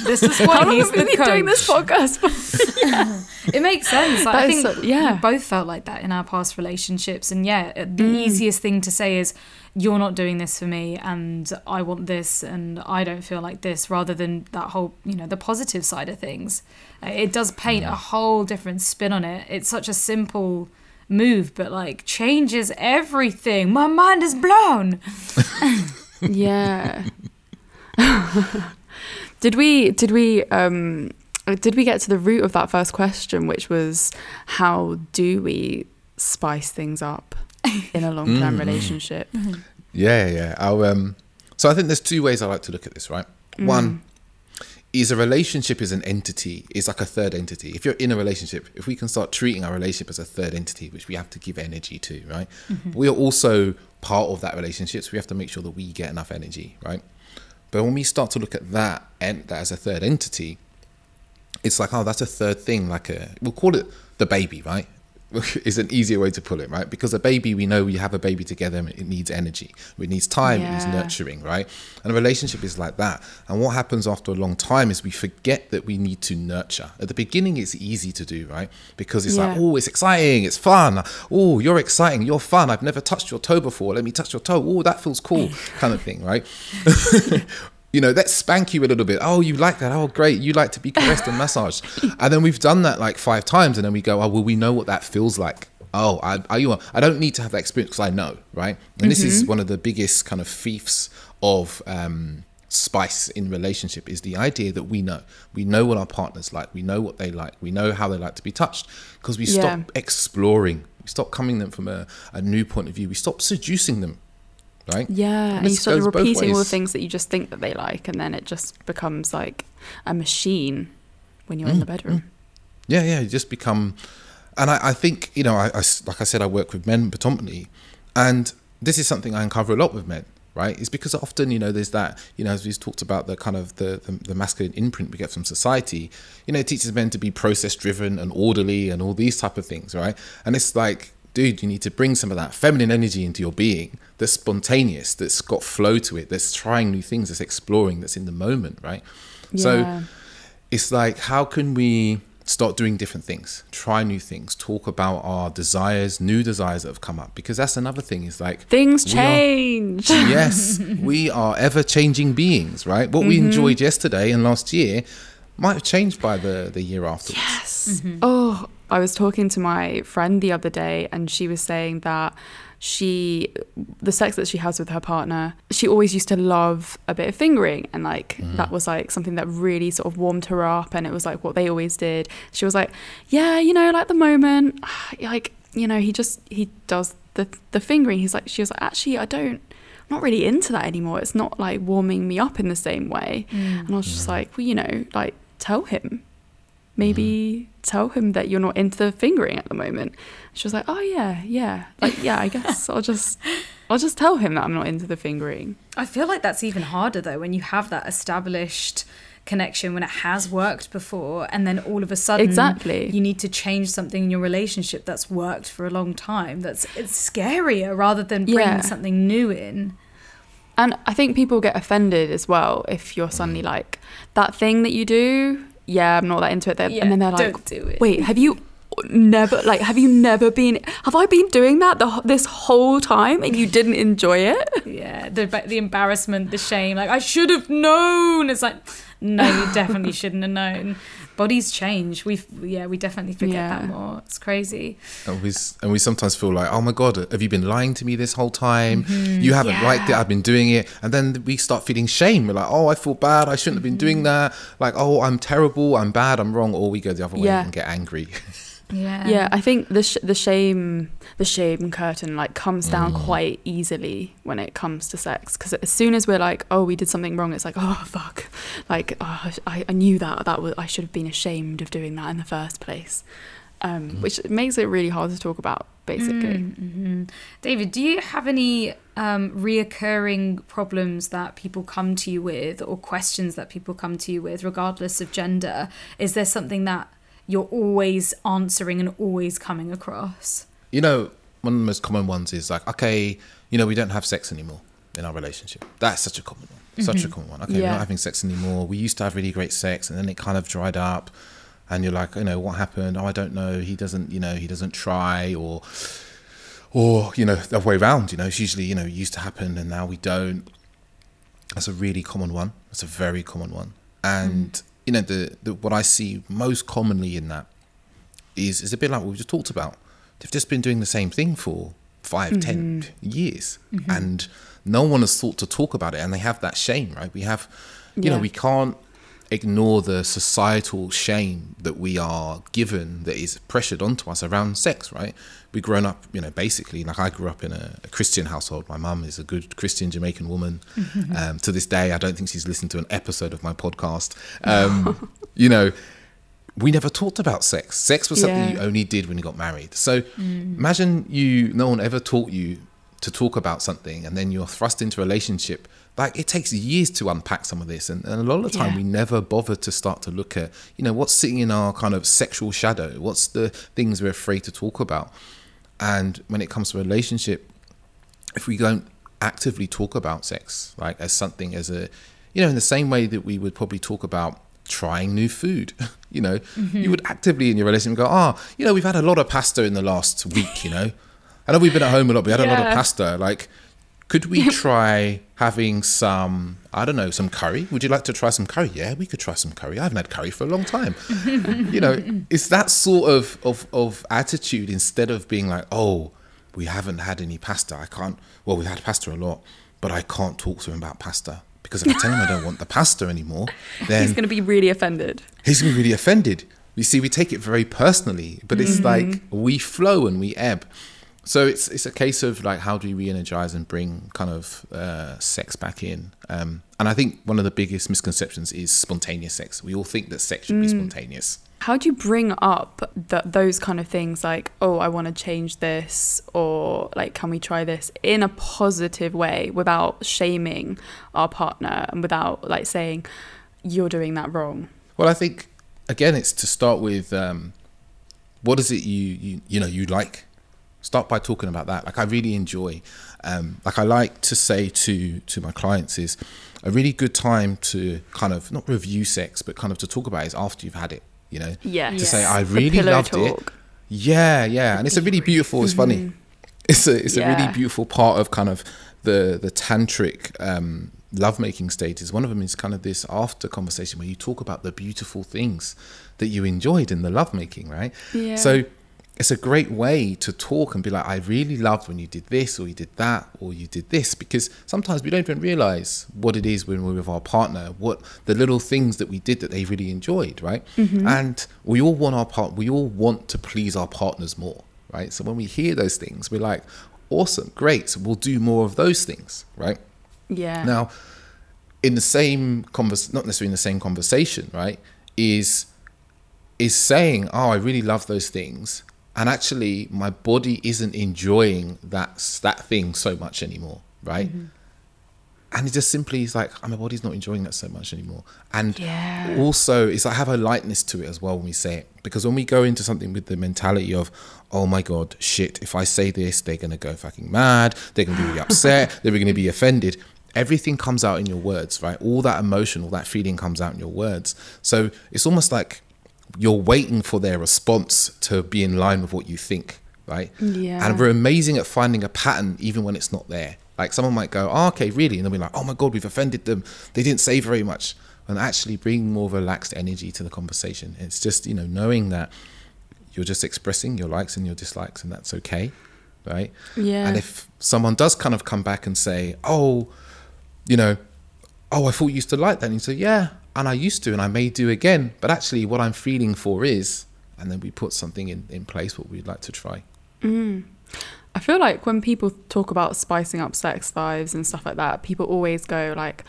This is [LAUGHS] why long he's have we the been doing this podcast for? [LAUGHS] It makes sense. Like, I think so- yeah. we both felt like that in our past relationships. And yeah, the Mm. easiest thing to say is, "You're not doing this for me, and I want this, and I don't feel like this," rather than that whole, you know, the positive side of things. It does paint a whole different spin on it. It's such a simple move, but like changes everything. My mind is blown. [LAUGHS] yeah. did we did we um did we get to the root of that first question, which was how do we spice things up in a [LAUGHS] long term relationship? Yeah, yeah. I'll, um, so I think there's two ways I like to look at this, right? One is a relationship is an entity, is like a third entity. If you're in a relationship, if we can start treating our relationship as a third entity, which we have to give energy to, right? Mm-hmm. We are also part of that relationship, so we have to make sure that we get enough energy, right? But when we start to look at that and that as a third entity, it's like, oh, that's a third thing, like a we'll call it the baby, right? [LAUGHS] is an easier way to put it, right? Because a baby, we know we have a baby together, and it needs energy, it needs time, it needs nurturing, right? And a relationship is like that. And what happens after a long time is we forget that we need to nurture. At the beginning, it's easy to do, right? Because it's like, oh, it's exciting, it's fun. Oh, you're exciting, you're fun. I've never touched your toe before. Let me touch your toe. Oh, that feels cool, kind of thing, right? [LAUGHS] you know, let's spank you a little bit. Oh, you like that? Oh, great. You like to be caressed and massaged. [LAUGHS] And then we've done that like five times, and then we go, oh, well, we know what that feels like. Oh, I, I, you, I don't need to have that experience because I know, right? And this is one of the biggest kind of fiefs of um, spice in relationship is the idea that we know. We know what our partners like. We know what they like. We know how they like to be touched because we Yeah. stop exploring. We stop coming them from a, a new point of view. We stop seducing them, right? Yeah, and you start goes repeating all the things that you just think that they like, and then it just becomes like a machine when you're in the mm, bedroom. Mm. Yeah, yeah, you just become, and I, I think you know, I, like I said, I work with men predominantly, and this is something I uncover a lot with men, right? It's because often you know there's that you know as we've talked about the kind of the the, the masculine imprint we get from society, you know, it teaches men to be process driven and orderly and all these type of things, right? And it's like. Dude, you need to bring some of that feminine energy into your being that's spontaneous, that's got flow to it, that's trying new things, that's exploring, that's in the moment, right? So it's like how can we start doing different things try new things talk about our desires new desires that have come up because that's another thing is like Things we are- change. [LAUGHS] yes we are ever changing beings right what we mm-hmm. enjoyed yesterday and last year might have changed by the the year afterwards Yes. Mm-hmm. Oh, I was talking to my friend the other day, and she was saying that she the sex that she has with her partner she always used to love a bit of fingering and like mm-hmm. that was like something that really sort of warmed her up and it was like what they always did. She was like yeah you know like the moment [SIGHS] like you know he just he does the the fingering. He's like she was like actually i don't I'm not really into that anymore. It's not like warming me up in the same way. Mm. And i was just mm-hmm. like well you know like tell him maybe mm. tell him that you're not into the fingering at the moment she was like oh yeah yeah like yeah i guess i'll [LAUGHS] just i'll just tell him that i'm not into the fingering I feel like that's even harder though when you have that established connection when it has worked before and then all of a sudden Exactly. you need to change something in your relationship that's worked for a long time that's it's scarier rather than bringing Yeah. something new in And I think people get offended as well if you're suddenly mm. like that thing that you do. Yeah, I'm not that into it. Yeah, and then they're like, don't do it. "Wait, have you never like have you never been? Have I been doing that the, this whole time and you didn't enjoy it?" yeah the the embarrassment the shame like I should have known it's like no you definitely shouldn't have known bodies change we yeah we definitely forget that more it's crazy And we, and we sometimes feel like, oh my God, have you been lying to me this whole time? Mm-hmm. You haven't Yeah. liked it, I've been doing it. And then we start feeling shame. We're like, oh, I feel bad, I shouldn't have been doing mm-hmm. that. Like, oh, I'm terrible, I'm bad, I'm wrong. Or we go the other way Yeah. and get angry. [LAUGHS] yeah yeah, I think the sh- the shame the shame curtain like comes down quite easily when it comes to sex because as soon as we're like, "Oh, we did something wrong," it's like, "Oh, fuck!" Like, oh, I, I knew that that was I should have been ashamed of doing that in the first place, um, which makes it really hard to talk about. Basically, hmm David, do you have any um, reoccurring problems that people come to you with, or questions that people come to you with, regardless of gender? Is there something that you're always answering and always coming across? You know, one of the most common ones is like, okay, you know, we don't have sex anymore in our relationship. That's such a common one. Such a mm-hmm. common one. Okay, we're not having sex anymore. We used to have really great sex and then it kind of dried up. And you're like, you know, what happened? Oh, I don't know. He doesn't, you know, he doesn't try or, or, you know, the other way around, you know, it's usually, you know, it used to happen and now we don't. That's a really common one. That's a very common one. And, mm. You know, the, the what I see most commonly in that is is a bit like what we just talked about. They've just been doing the same thing for five, ten mm-hmm. years, mm-hmm. and no one has thought to talk about it, and they have that shame, right? We have, you know, we can't ignore the societal shame that we are given that is pressured onto us around sex, right? We've grown up, you know, basically, like I grew up in a, a Christian household. My mum is a good Christian Jamaican woman. [LAUGHS] um, to this day, I don't think she's listened to an episode of my podcast. Um, [LAUGHS] you know, we never talked about sex. Sex was something Yeah. you only did when you got married. So imagine you, no one ever taught you to talk about something and then you're thrust into a relationship. Like it takes years to unpack some of this. And, and a lot of the time Yeah. we never bother to start to look at, you know, what's sitting in our kind of sexual shadow? What's the things we're afraid to talk about? And when it comes to relationship, if we don't actively talk about sex, like as something as a, you know, in the same way that we would probably talk about trying new food, [LAUGHS] you know, you would actively in your relationship go, ah, you know, we've had a lot of pasta in the last week, you know, I know we've been at home a lot, we had a lot of pasta. Like, could we [LAUGHS] try having some, I don't know, some curry? Would you like to try some curry? Yeah, we could try some curry. I haven't had curry for a long time. you know, [LAUGHS] it's that sort of, of, of attitude instead of being like, oh, we haven't had any pasta. I can't, well, we've had pasta a lot, but I can't talk to him about pasta. Because if I tell him I don't want the pasta anymore, [LAUGHS] then he's going to be really offended. he's going to be really offended. You see, we take it very personally, but it's mm-hmm. like we flow and we ebb. So it's it's a case of like how do we re-energize and bring kind of uh, sex back in? Um, and I think one of the biggest misconceptions is spontaneous sex. We all think that sex should be spontaneous. How do you bring up th- those kind of things like, oh, I want to change this, or like, can we try this in a positive way without shaming our partner and without like saying, you're doing that wrong? Well, I think again, it's to start with um, what is it you you you know you like. Start by talking about that. Like I really enjoy, um, like I like to say to to my clients is a really good time to kind of not review sex, but kind of to talk about it is after you've had it. You know, yeah to say I really loved it. Yeah, yeah, and it's a really beautiful. It's funny. It's a it's a really beautiful part of kind of the the tantric um, lovemaking stages. One of them is kind of this after conversation where you talk about the beautiful things that you enjoyed in the lovemaking, right? Yeah. So it's a great way to talk and be like, I really loved when you did this or you did that or you did this because sometimes we don't even realize what it is when we're with our partner, what the little things that we did that they really enjoyed, right? Mm-hmm. And we all want our part, we all want to please our partners more, right? So when we hear those things, we're like, awesome, great, so we'll do more of those things, right? Yeah. Now, in the same convers, not necessarily in the same conversation, right? Is is saying, "Oh, I really love those things," and actually, my body isn't enjoying that that thing so much anymore, right? Mm-hmm. And it just simply is like, oh, my body's not enjoying that so much anymore. And Yeah. also, it's like have a lightness to it as well when we say it, because when we go into something with the mentality of, oh my god, shit, if I say this, they're gonna go fucking mad, they're gonna be really upset, [LAUGHS] they're gonna be offended. Everything comes out in your words, right? All that emotion, all that feeling comes out in your words. So it's almost like you're waiting for their response to be in line with what you think, right? Yeah. And we're amazing at finding a pattern even when it's not there. Like someone might go, oh, okay, really? And they'll be like, oh my God, we've offended them. They didn't say very much. And actually bring more relaxed energy to the conversation. It's just, you know, knowing that you're just expressing your likes and your dislikes and that's okay, right? Yeah. And if someone does kind of come back and say, oh, you know, oh, I thought you used to like that. And you say, yeah, and I used to, and I may do again. But actually, what I'm feeling for is, and then we put something in, in place what we'd like to try. Mm. I feel like when people talk about spicing up sex lives and stuff like that, people always go like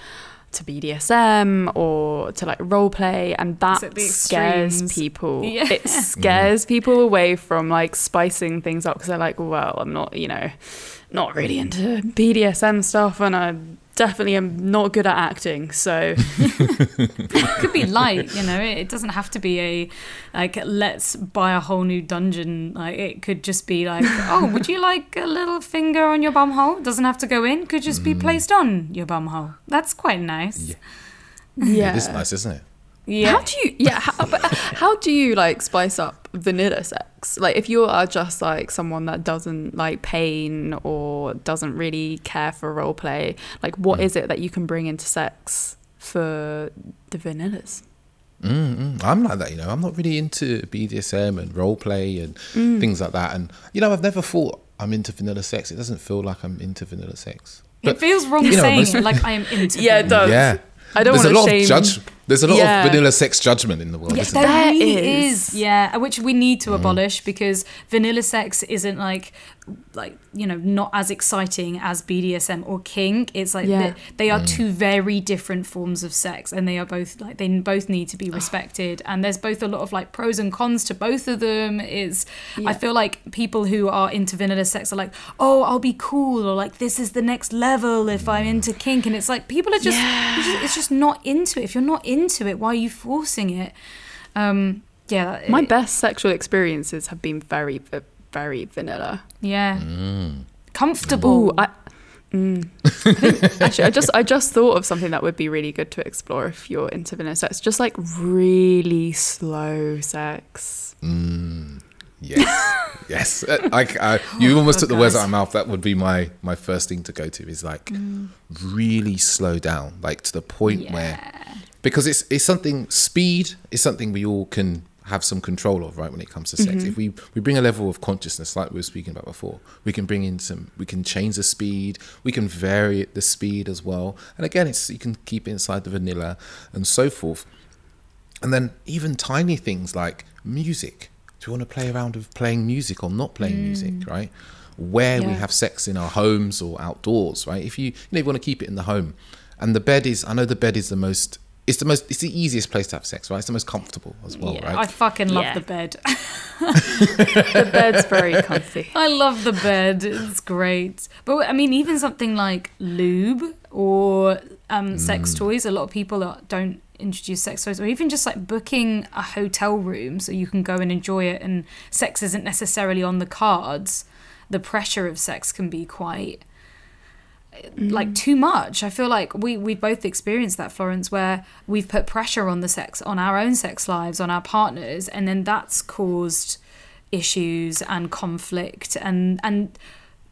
to BDSM or to like role play, and that scares people. Yeah. It [LAUGHS] scares people away from like spicing things up because they're like, well, I'm not, you know, not really into BDSM stuff, and I definitely am not good at acting. So it could be [LAUGHS] light, you know. It, it doesn't have to be a like let's buy a whole new dungeon. Like it could just be like, [LAUGHS] oh, would you like a little finger on your bum hole? Doesn't have to go in. Could just be mm. placed on your bum hole. That's quite nice. Yeah. yeah, It is nice, isn't it? Yeah. How do you yeah? How, uh, how do you like spice up vanilla sex? Like if you are just like someone that doesn't like pain or doesn't really care for role play, like what mm. is it that you can bring into sex for the vanillas? Mm-mm. I'm like that, you know. I'm not really into BDSM and role play and mm. things like that. And you know, I've never thought I'm into vanilla sex. It doesn't feel like I'm into vanilla sex. it feels wrong you know, saying most- like I am into [LAUGHS] Yeah, it does. yeah, I don't There's a wanna lot shame- of judge. There's a lot Yeah. of vanilla sex judgment in the world, Yeah, isn't there there? There really is. is. Yeah, which we need to mm-hmm. abolish because vanilla sex isn't like, like you know, not as exciting as BDSM or kink. It's like Yeah. they, they are mm. two very different forms of sex, and they are both like they both need to be respected. And there's both a lot of like pros and cons to both of them. Is Yeah. I feel like people who are into vanilla sex are like, oh, I'll be cool, or like this is the next level if I'm into mm. kink, and it's like people are just, it's just it's just not into it. If you're not into it, why are you forcing it? Um, yeah, My it- best sexual experiences have been very v- very vanilla. yeah, comfortable. Ooh, I. Mm. I think, actually, I just I just thought of something that would be really good to explore if you're into vanilla sex. Just like really slow sex. Mm, yes, [LAUGHS] yes. Uh, I, I, you almost Oh, took the words out of my mouth. That would be my my first thing to go to. Is like really slow down, like to the point where because it's it's something speed is something we all can have some control of right when it comes to sex. Mm-hmm. If we we bring a level of consciousness like we were speaking about before we can bring in some we can change the speed we can vary the speed as well. And again it's you can keep it inside the vanilla and so forth. And then even tiny things like music. Do you want to play around with playing music or not playing mm. music right? Where we have sex in our homes or outdoors right? If you you know you want to keep it in the home. And the bed is i know the bed is the most it's the most it's the easiest place to have sex right it's the most comfortable as well yeah, right I fucking love Yeah. the bed. [LAUGHS] The bed's very comfy. I love the bed. It's great. But I mean, even something like lube or um, sex toys. A lot of people are, don't introduce sex toys, or even just like booking a hotel room so you can go and enjoy it. And sex isn't necessarily on the cards. The pressure of sex can be quite like mm. too much. I feel like we we both experienced that Florence where we've put pressure on the sex on our own sex lives on our partners and then that's caused issues and conflict and and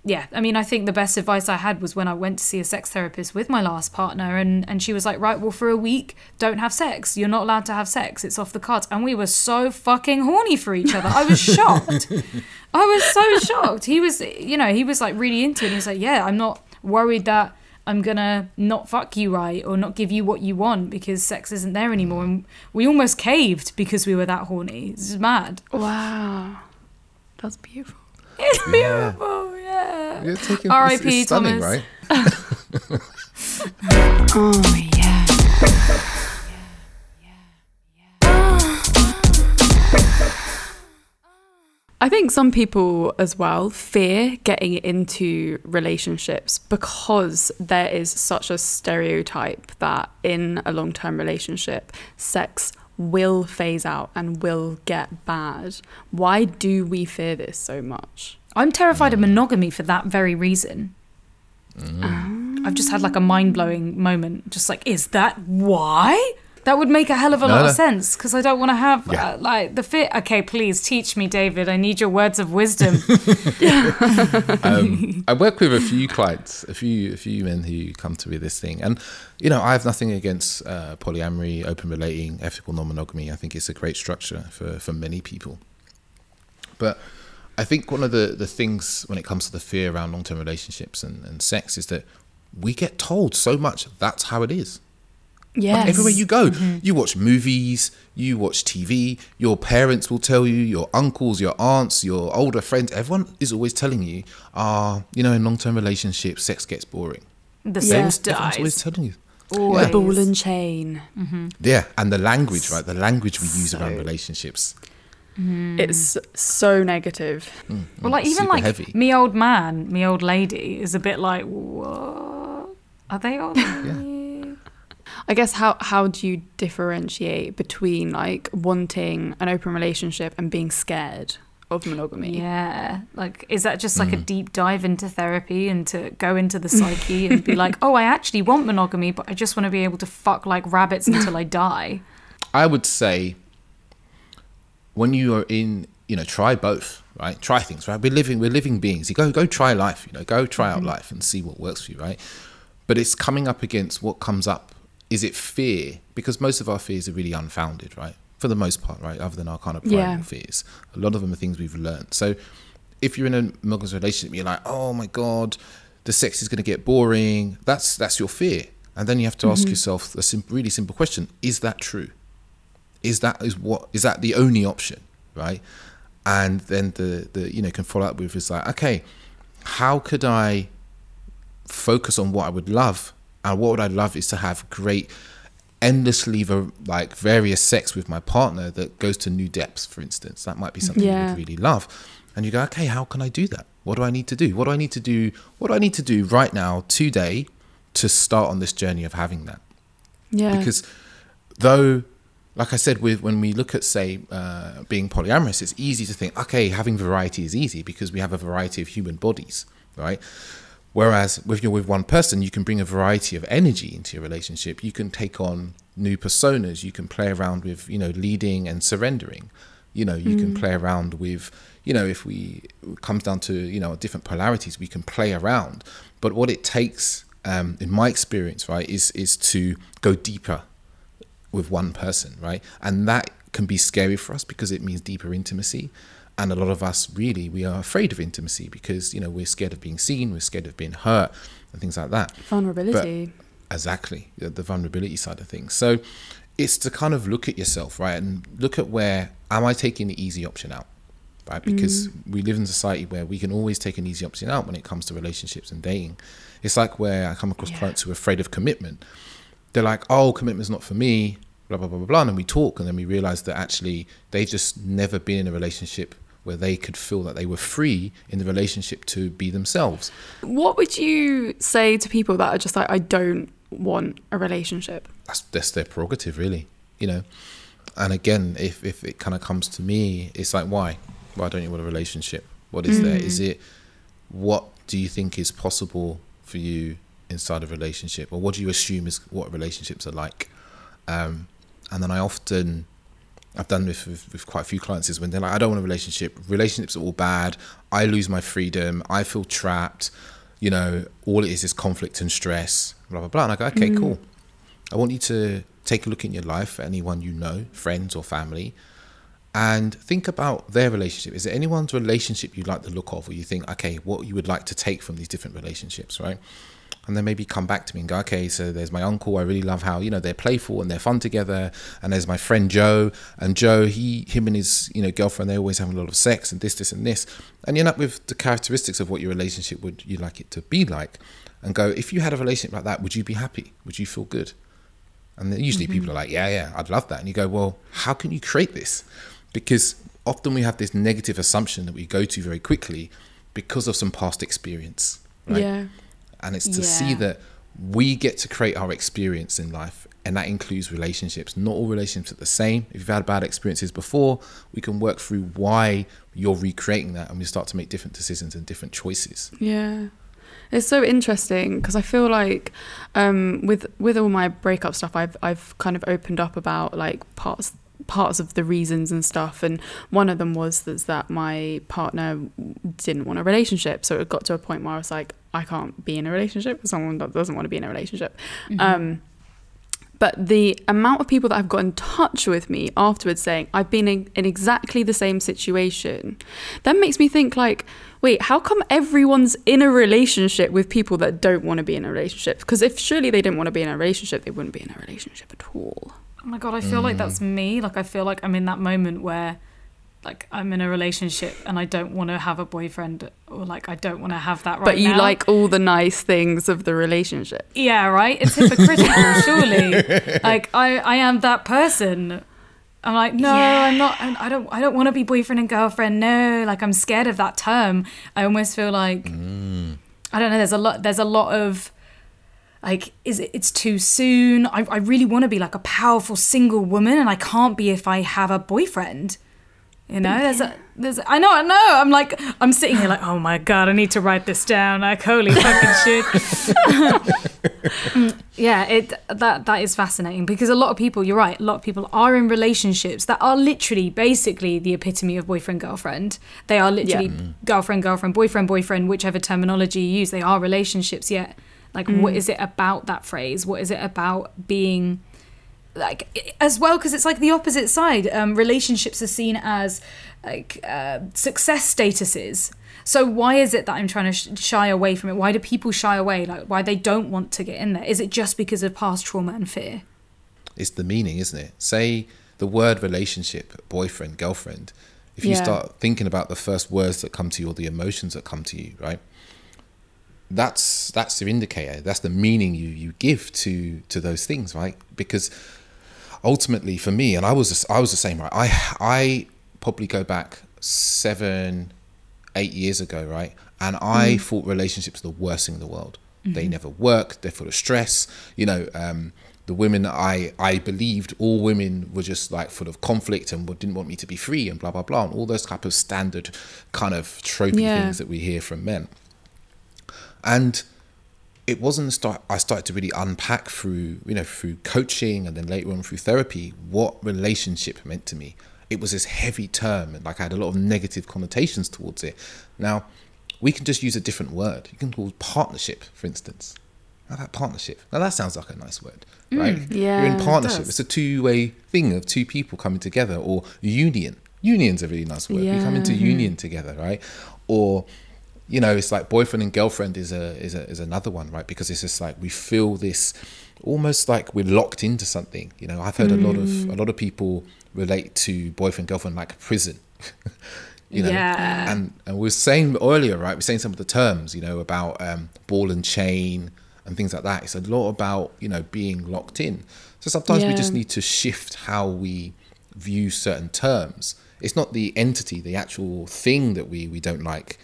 yeah, I mean, I think the best advice I had was when I went to see a sex therapist with my last partner, and, and she was like, right, well, for a week, don't have sex. You're not allowed to have sex. It's off the cards. And we were so fucking horny for each other. I was shocked. [LAUGHS] I was so shocked. He was, you know, he was like really into it. He was like, yeah, I'm not worried that I'm gonna not fuck you right or not give you what you want because sex isn't there anymore. And we almost caved because we were that horny. This is mad. Wow. That's beautiful. [LAUGHS] It's Yeah. beautiful, yeah. You're taking R.I.P. it's- it's stunning, Thomas. right? [LAUGHS] Oh, yeah. I think some people as well fear getting into relationships because there is such a stereotype that in a long term relationship, sex will phase out and will get bad. Why do we fear this so much? I'm terrified of monogamy for that very reason. Mm-hmm. I've just had like a mind blowing moment. Just like, is that why? That would make a hell of a No, lot no. of sense because I don't want to have Yeah. uh, like the fit. Okay, please teach me, David. I need your words of wisdom. [LAUGHS] um, I work with a few clients, a few a few men who come to me this thing, and you know I have nothing against uh, polyamory, open relating, ethical non-monogamy. I think it's a great structure for for many people. But I think one of the the things when it comes to the fear around long-term relationships and, and sex is that we get told so much that's how it is. Yes. Everywhere you go, mm-hmm. you watch movies, you watch TV, your parents will tell you, your uncles, your aunts, your older friends, everyone is always telling you, ah, you know, in long term relationships, sex gets boring. The Yeah. sex Everyone's always dies. telling you. Always. The ball and chain. Mm-hmm. Yeah, and the language, right? The language we use around So- relationships. Mm-hmm. It's so negative. Mm, mm, well, like even like heavy. me old man, me old lady is a bit like, what? Are they old? lady? [LAUGHS] I guess how how do you differentiate between like wanting an open relationship and being scared of monogamy? Yeah. Like, is that just like a mm. deep dive into therapy and to go into the psyche and be like, [LAUGHS] oh, I actually want monogamy, but I just want to be able to fuck like rabbits until I die? [LAUGHS] I would say when you are in, you know, try both, right? Try things, right? We're living, we're living beings. You go, go try life, you know, go try out mm-hmm. life and see what works for you, right? But it's coming up against what comes up. Is it fear? Because most of our fears are really unfounded, right? For the most part, right? Other than our kind of primal Yeah. fears, a lot of them are things we've learned. So, if you're in a monogamous relationship, you're like, oh my god, the sex is going to get boring. That's that's your fear, and then you have to ask mm-hmm. yourself a sim- really simple question: Is that true? is that is what is that the only option right and then the the you know can follow up with is like okay how could i focus on what i would love and what would i love is to have great endlessly like various sex with my partner that goes to new depths for instance. That might be something Yeah. you would really love. And you go okay how can i do that? What do i need to do? What do i need to do what do i need to do right now today to start on this journey of having that? Yeah. because though like i said with when we look at say uh, being polyamorous it's easy to think okay having variety is easy because we have a variety of human bodies right whereas if you're with one person you can bring a variety of energy into your relationship. You can take on new personas. You can play around with you know leading and surrendering. You know you can play around with you know if we it comes down to you know different polarities we can play around. But what it takes um, in my experience right is is to go deeper with one person, right? And that can be scary for us because it means deeper intimacy. And a lot of us really we are afraid of intimacy because you know we're scared of being seen, we're scared of being hurt, and things like that. Vulnerability. Exactly, the, the vulnerability side of things. So it's to kind of look at yourself, right, and look at where am I taking the easy option out, right? Because mm. we live in a society where we can always take an easy option out when it comes to relationships and dating. It's like where I come across Yeah. clients who are afraid of commitment. They're like, "Oh, commitment's not for me," blah blah blah blah blah, and then we talk, and then we realize that actually they've just never been in a relationship where they could feel that they were free in the relationship to be themselves. What would you say to people that are just like, I don't want a relationship? that's that's their prerogative really you know? And again if if it kind of comes to me it's like why? Why don't you want a relationship? What is there? Is it what do you think is possible for you inside a relationship? Or what do you assume is what relationships are like? Um and then i often I've done with, with with quite a few clients is when they're like, I don't want a relationship. Relationships are all bad. I lose my freedom. I feel trapped. You know, all it is is conflict and stress. Blah blah blah. And I go, okay, cool. Mm. I want you to take a look in your life, anyone you know, friends or family, and think about their relationship. Is there anyone's relationship you'd like the look of, or you think, okay, what you would like to take from these different relationships, right? And then maybe come back to me and go, okay, so there's my uncle. I really love how you know they're playful and they're fun together. And there's my friend Joe, and Joe, he, him and his you know girlfriend, they always have a lot of sex and this, this, and this. And you end up with the characteristics of what your relationship would you like it to be like, and go, if you had a relationship like that, would you be happy? Would you feel good? And then usually mm-hmm. people are like, yeah, yeah, I'd love that. And you go, well, how can you create this? Because often we have this negative assumption that we go to very quickly because of some past experience. Right? Yeah. And it's to see that we get to create our experience in life. And that includes relationships. Not all relationships are the same. If you've had bad experiences before, we can work through why you're recreating that and we start to make different decisions and different choices. Yeah. It's so interesting because I feel like um, with with all my breakup stuff, I've I've kind of opened up about like parts parts of the reasons and stuff, and one of them was that, that my partner didn't want a relationship, so it got to a point where I was like, I can't be in a relationship with someone that doesn't want to be in a relationship. Um, but the amount of people that have got in touch with me afterwards saying I've been in, in exactly the same situation, that makes me think like, wait, how come everyone's in a relationship with people that don't want to be in a relationship? Because if surely they didn't want to be in a relationship, they wouldn't be in a relationship at all. Oh my god, I feel like that's me. Like I feel like I'm in that moment where like I'm in a relationship and I don't want to have a boyfriend or like I don't want to have that right but you now. like all the nice things of the relationship. Yeah, right? It's hypocritical, [LAUGHS] surely. Like I I am that person. I'm like, no, I'm not I'm- I don't I don't want to be boyfriend and girlfriend. No, like I'm scared of that term. I almost feel like mm. I don't know, there's a lot there's a lot of like is it it's too soon. I I really want to be like a powerful single woman and I can't be if I have a boyfriend. You know, there's a, there's, I know, I know. I'm like, I'm sitting here like, oh my god, I need to write this down. Like, holy fucking shit. [LAUGHS] yeah, it that that is fascinating because a lot of people, you're right, a lot of people are in relationships that are literally, basically, the epitome of boyfriend girlfriend. They are literally mm. girlfriend girlfriend, boyfriend boyfriend, whichever terminology you use. They are relationships. Yet, like, what is it about that phrase? What is it about being? like as well because it's like the opposite side um relationships are seen as like uh, success statuses so why is it that i'm trying to sh- shy away from it why do people shy away like why they don't want to get in there is it just because of past trauma and fear It's the meaning, isn't it? Say the word relationship, boyfriend, girlfriend. If you Yeah. start thinking about the first words that come to you or the emotions that come to you, right? That's that's the indicator. That's the meaning you you give to to those things, right? Because ultimately, for me, and I was I was the same, right? I I probably go back seven, eight years ago, right? And I thought relationships were the worst thing in the world. They never work. They're full of stress. You know, um, the women I I believed all women were just like full of conflict and didn't want me to be free and blah blah blah and all those type of standard kind of tropey Yeah. things that we hear from men. And it wasn't start I started to really unpack through you know through coaching and then later on through therapy what relationship meant to me. It was this heavy term and like I had a lot of negative connotations towards it. Now we can just use a different word. You can call it partnership, for instance. Now that partnership. Now that sounds like a nice word, mm, right? yeah, You're in partnership. does. It's a two-way thing of two people coming together, or union. Union's a really nice word. We come into Yeah. Mm-hmm. union together, right? Or you know, it's like boyfriend and girlfriend is a is a is another one, right? Because it's just like we feel this almost like we're locked into something. You know, I've heard a lot of a lot of people relate to boyfriend girlfriend like prison. [LAUGHS] you know, Yeah. and and we were saying earlier, right? We are saying some of the terms, you know, about um, ball and chain and things like that. It's a lot about you know being locked in. So sometimes we just need to shift how we view certain terms. It's not the entity, the actual thing that we we don't like.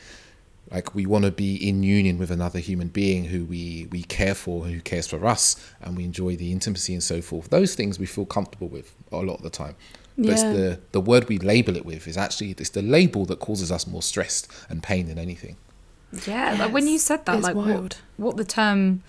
Like we want to be in union with another human being who we we care for, who cares for us, and we enjoy the intimacy and so forth. Those things we feel comfortable with a lot of the time. But it's the the word we label it with is actually it's the label that causes us more stress and pain than anything. yeah like when you said that It's like what, what the term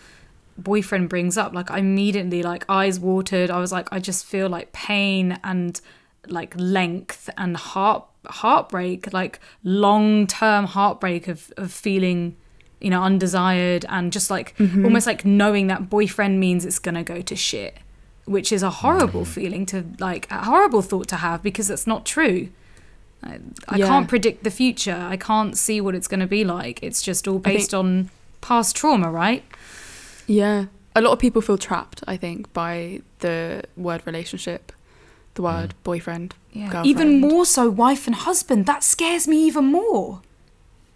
boyfriend brings up like I immediately like eyes watered i was like i just feel like pain and like length and heart heartbreak, like long term heartbreak of of feeling you know undesired and just like mm-hmm. almost like knowing that boyfriend means it's gonna go to shit which is a horrible mm. feeling to like a horrible thought to have because it's not true I, I Yeah. can't predict the future. I can't see what it's going to be like. It's just all I think- based on past trauma, right? Yeah. A lot of people feel trapped, I think, by the word relationship, the word boyfriend. Yeah. girlfriend. Even more so, wife and husband. That scares me even more.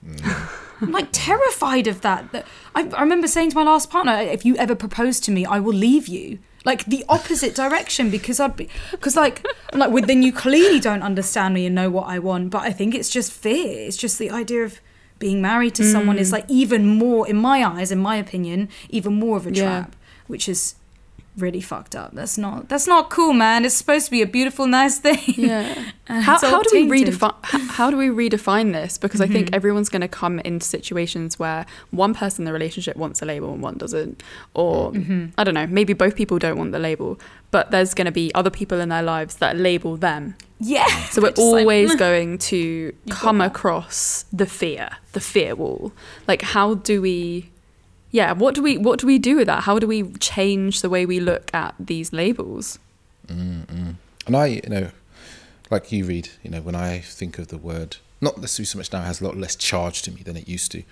Mm. [LAUGHS] I'm like terrified of that. That- I, I remember saying to my last partner, "If you ever propose to me, I will leave you." Like the opposite direction because I'd be because like I'm like well then you clearly don't understand me and know what I want. But I think it's just fear. It's just the idea of being married to someone is mm. like even more in my eyes, in my opinion, even more of a Yeah. trap, which is really fucked up. That's not that's not cool, man. It's supposed to be a beautiful, nice thing. Yeah. [LAUGHS] How, how do we redefine h- how do we redefine this because i think everyone's going to come into situations where one person in the relationship wants a label and one doesn't or i don't know maybe both people don't want the label but there's going to be other people in their lives that label them Yeah. so we're [LAUGHS] Just like, always "Mm." going to come across the fear the fear wall like how do we yeah what do we what do we do with that how do we change the way we look at these labels And I, you know, like you read, you know, when I think of the word, not necessarily so much now, it has a lot less charge to me than it used to.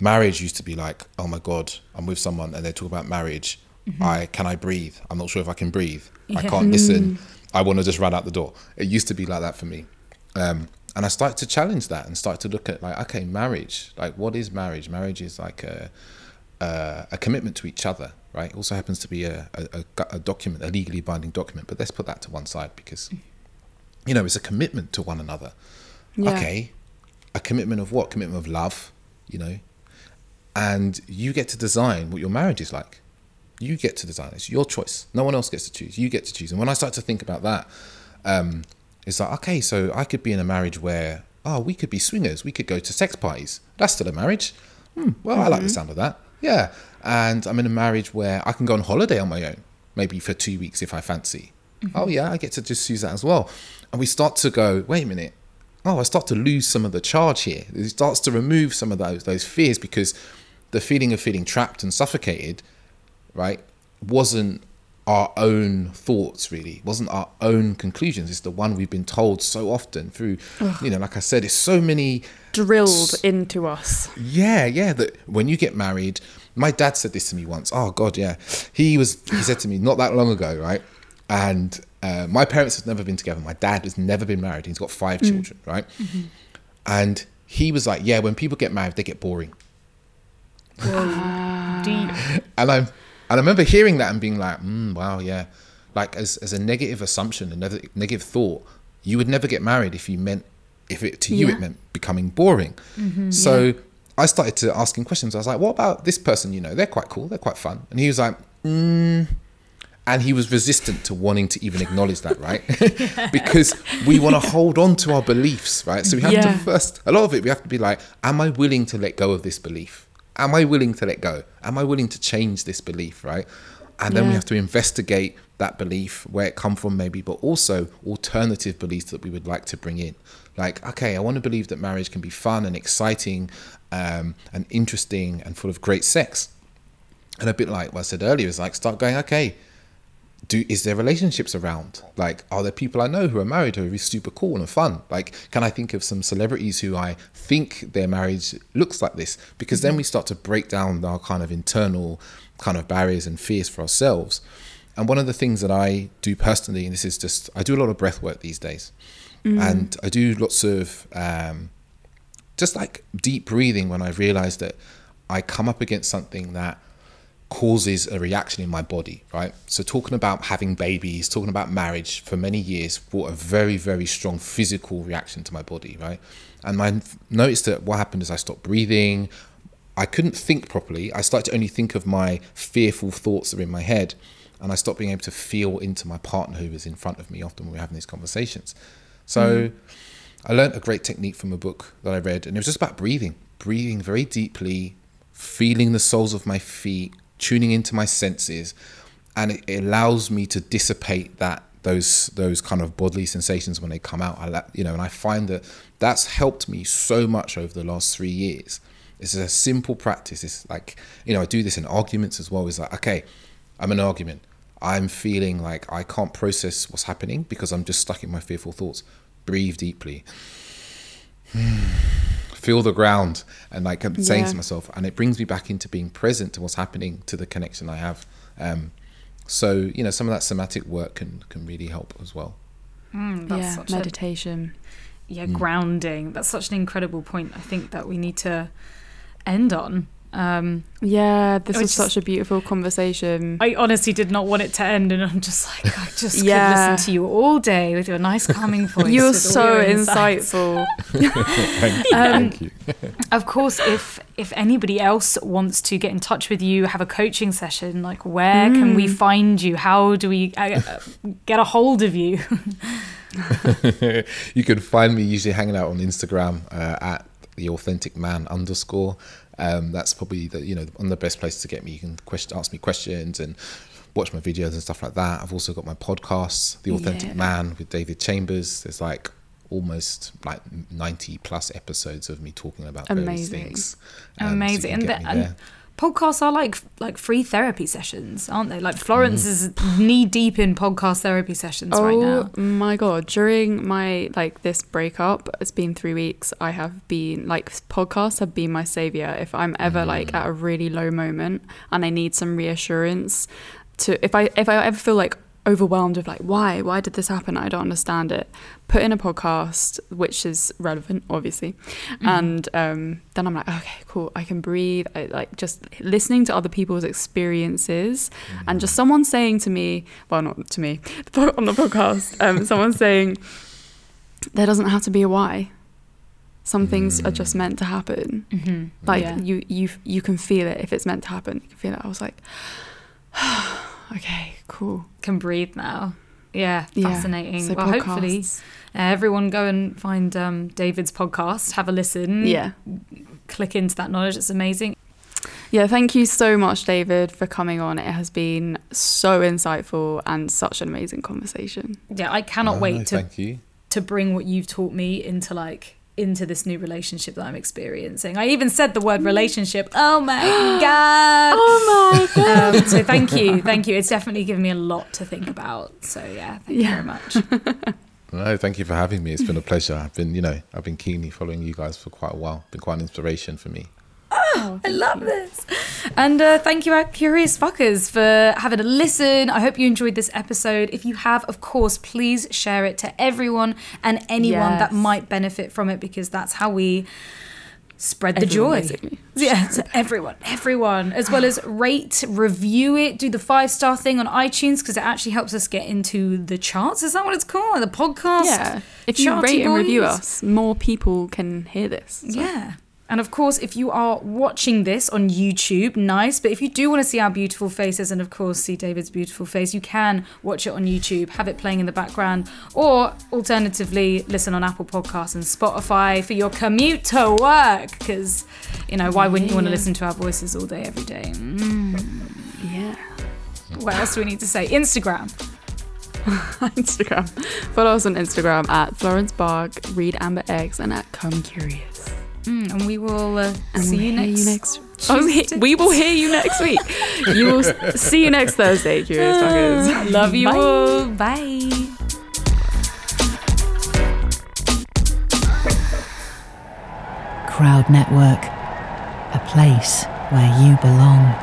Marriage used to be like, oh my God, I'm with someone and they talk about marriage. I can I breathe? I'm not sure if I can breathe. I can't listen. I want to just run out the door. It used to be like that for me. Um, and I started to challenge that and start to look at like, okay, marriage. Like, what is marriage? Marriage is like a uh, a commitment to each other, right? It also happens to be a, a, a, document, a legally binding document. But let's put that to one side because, you know, it's a commitment to one another. Yeah. Okay, a commitment of what? Commitment of love, you know, and you get to design what your marriage is like. You get to design it. It's your choice. No one else gets to choose. You get to choose. And when I start to think about that, um, it's like, okay, so I could be in a marriage where, oh, we could be swingers. We could go to sex parties. That's still a marriage. Hmm, well, I like the sound of that. Yeah. And I'm in a marriage where I can go on holiday on my own, maybe for two weeks if I fancy. Mm-hmm. Oh, yeah, I get to just use that as well. And we start to go, wait a minute. Oh, I start to lose some of the charge here. It starts to remove some of those those fears because the feeling of feeling trapped and suffocated, right, wasn't our own thoughts really It wasn't our own conclusions it's the one we've been told so often through you know like i said it's so many drilled into us yeah, yeah. That when you get married, my dad said this to me once. Oh God, yeah. He was. He said to me not that long ago, right? And uh, my parents have never been together. My dad has never been married. He's got five children, right? And he was like, yeah. When people get married, they get boring. Deep. [LAUGHS] And I'm, and I remember hearing that and being like, mm, wow, yeah. Like as as a negative assumption, another negative thought, you would never get married if you meant if it to you Yeah. it meant becoming boring. so I started to asking questions. I was like, what about this person? You know, they're quite cool, they're quite fun. And he was like, mm. and he was resistant to wanting to even acknowledge that, right? [LAUGHS] [LAUGHS] because we want to hold on to our beliefs, right? So we have Yeah. to first, a lot of it, we have to be like, am I willing to let go of this belief? Am I willing to let go? Am I willing to change this belief, right? And then we have to investigate that belief, where it come from maybe, but also alternative beliefs that we would like to bring in. Like, okay, I want to believe that marriage can be fun and exciting um, and interesting and full of great sex. And a bit like what I said earlier is like start going, okay, do is there relationships around? Like, are there people I know who are married who are super cool and fun? Like, can I think of some celebrities who I think their marriage looks like this? Because then we start to break down our kind of internal kind of barriers and fears for ourselves. And one of the things that I do personally, and this is just, I do a lot of breath work these days, and I do lots of um, just like deep breathing when I realize that I come up against something that causes a reaction in my body, right? So, talking about having babies, talking about marriage for many years brought a very, very strong physical reaction to my body, right? And I noticed that what happened is I stopped breathing. I couldn't think properly. I started to only think of my fearful thoughts that are in my head. And I stopped being able to feel into my partner who was in front of me often when we were having these conversations. So, hmm. I learned a great technique from a book that I read, and it was just about breathing, breathing very deeply, feeling the soles of my feet, tuning into my senses, and it, allows me to dissipate that those those kind of bodily sensations when they come out. I you know, and I find that that's helped me so much over the last three years. It's a simple practice. It's like you know, I do this in arguments as well. It's like okay, I'm in an argument. I'm feeling like I can't process what's happening because I'm just stuck in my fearful thoughts. Breathe deeply. [SIGHS] Hmm. Feel the ground and like I'm saying Yeah. to myself, and it brings me back into being present to what's happening, to the connection I have. Um, so you know, some of that somatic work can can really help as well. Mm, that's yeah, such a meditation. yeah Mm. grounding that's such an incredible point i think that we need to end on um Yeah, this I was just- such a beautiful conversation. i honestly did not want it to end and i'm just like i just could Yeah. listen to you all day with your nice calming [LAUGHS] voice You're so your insightful. [LAUGHS] Thank you. Um, thank you. of course if if anybody else wants to get in touch with you have a coaching session like where can we Mm. find you how do we uh, uh, get a hold of you [LAUGHS] you can find me usually hanging out on Instagram uh, at the authentic man underscore. Um, that's probably the you know one of the best places to get me. You can question, ask me questions and watch my videos and stuff like that. I've also got my podcasts, The Authentic Yeah. Man with David Chambers. There's like almost like 90 plus episodes of me talking about various things. Um, so Amazing. can And the- and there. Podcasts are like like free therapy sessions aren't they like Mm-hmm. florence is knee deep in podcast therapy sessions right now Oh my god! During my like this breakup, it's been three weeks. I have been like podcasts have been my savior. If I'm ever like at a really low moment and I need some reassurance, to if I if I ever feel like overwhelmed with like why why did this happen I don't understand it put in a podcast which is relevant obviously and um, then I'm like okay cool I can breathe I, like just listening to other people's experiences and just someone saying to me well not to me [LAUGHS] on the podcast um, someone saying there doesn't have to be a why. Some things are just meant to happen. Mm-hmm. like Yeah. you you you can feel it if it's meant to happen. You can feel it. I was like [SIGHS] okay cool. Can breathe now yeah Yeah. fascinating So well hopefully podcasts. uh, everyone go and find um, david's podcast have a listen yeah click into that knowledge it's amazing Yeah, thank you so much, David, for coming on. It has been so insightful and such an amazing conversation. yeah i cannot No, wait no, to Thank you. to bring what you've taught me into like into this new relationship that i'm experiencing i even said the word relationship oh my god [GASPS] Oh my [LAUGHS] um, so thank you thank you it's definitely given me a lot to think about so yeah thank you Yeah. very much [LAUGHS] No, thank you for having me. It's been a pleasure. I've been, you know, I've been keenly following you guys for quite a while. Been quite an inspiration for me. I love this. And uh, thank you, our curious fuckers, for having a listen. I hope you enjoyed this episode. If you have, of course, please share it to everyone and anyone that might benefit from it because that's how we spread the Everyone, joy. [LAUGHS] Yeah, so everyone, everyone, as well as [SIGHS] rate, review it, do the five star thing on iTunes because it actually helps us get into the charts. Is that what it's called? The podcast? Yeah. If you rate and review us, more people can hear this. So- Yeah. And of course, if you are watching this on YouTube, nice. But if you do want to see our beautiful faces and, of course, see David's beautiful face, you can watch it on YouTube, have it playing in the background, or alternatively, listen on Apple Podcasts and Spotify for your commute to work. Because, you know, why wouldn't you want to listen to our voices all day, every day? Mm. Yeah. What else do we need to say? Instagram. [LAUGHS] Instagram. Follow us on Instagram at Florence Barg, read Amber Eggs, and at Come Curious. Mm, and we will uh, And see we'll you hear next. you next. Oh, we, we will hear you next week. [LAUGHS] you will see you next Thursday, Curious Fuckers. Love you Bye. all. Bye. Crowd Network, a place where you belong.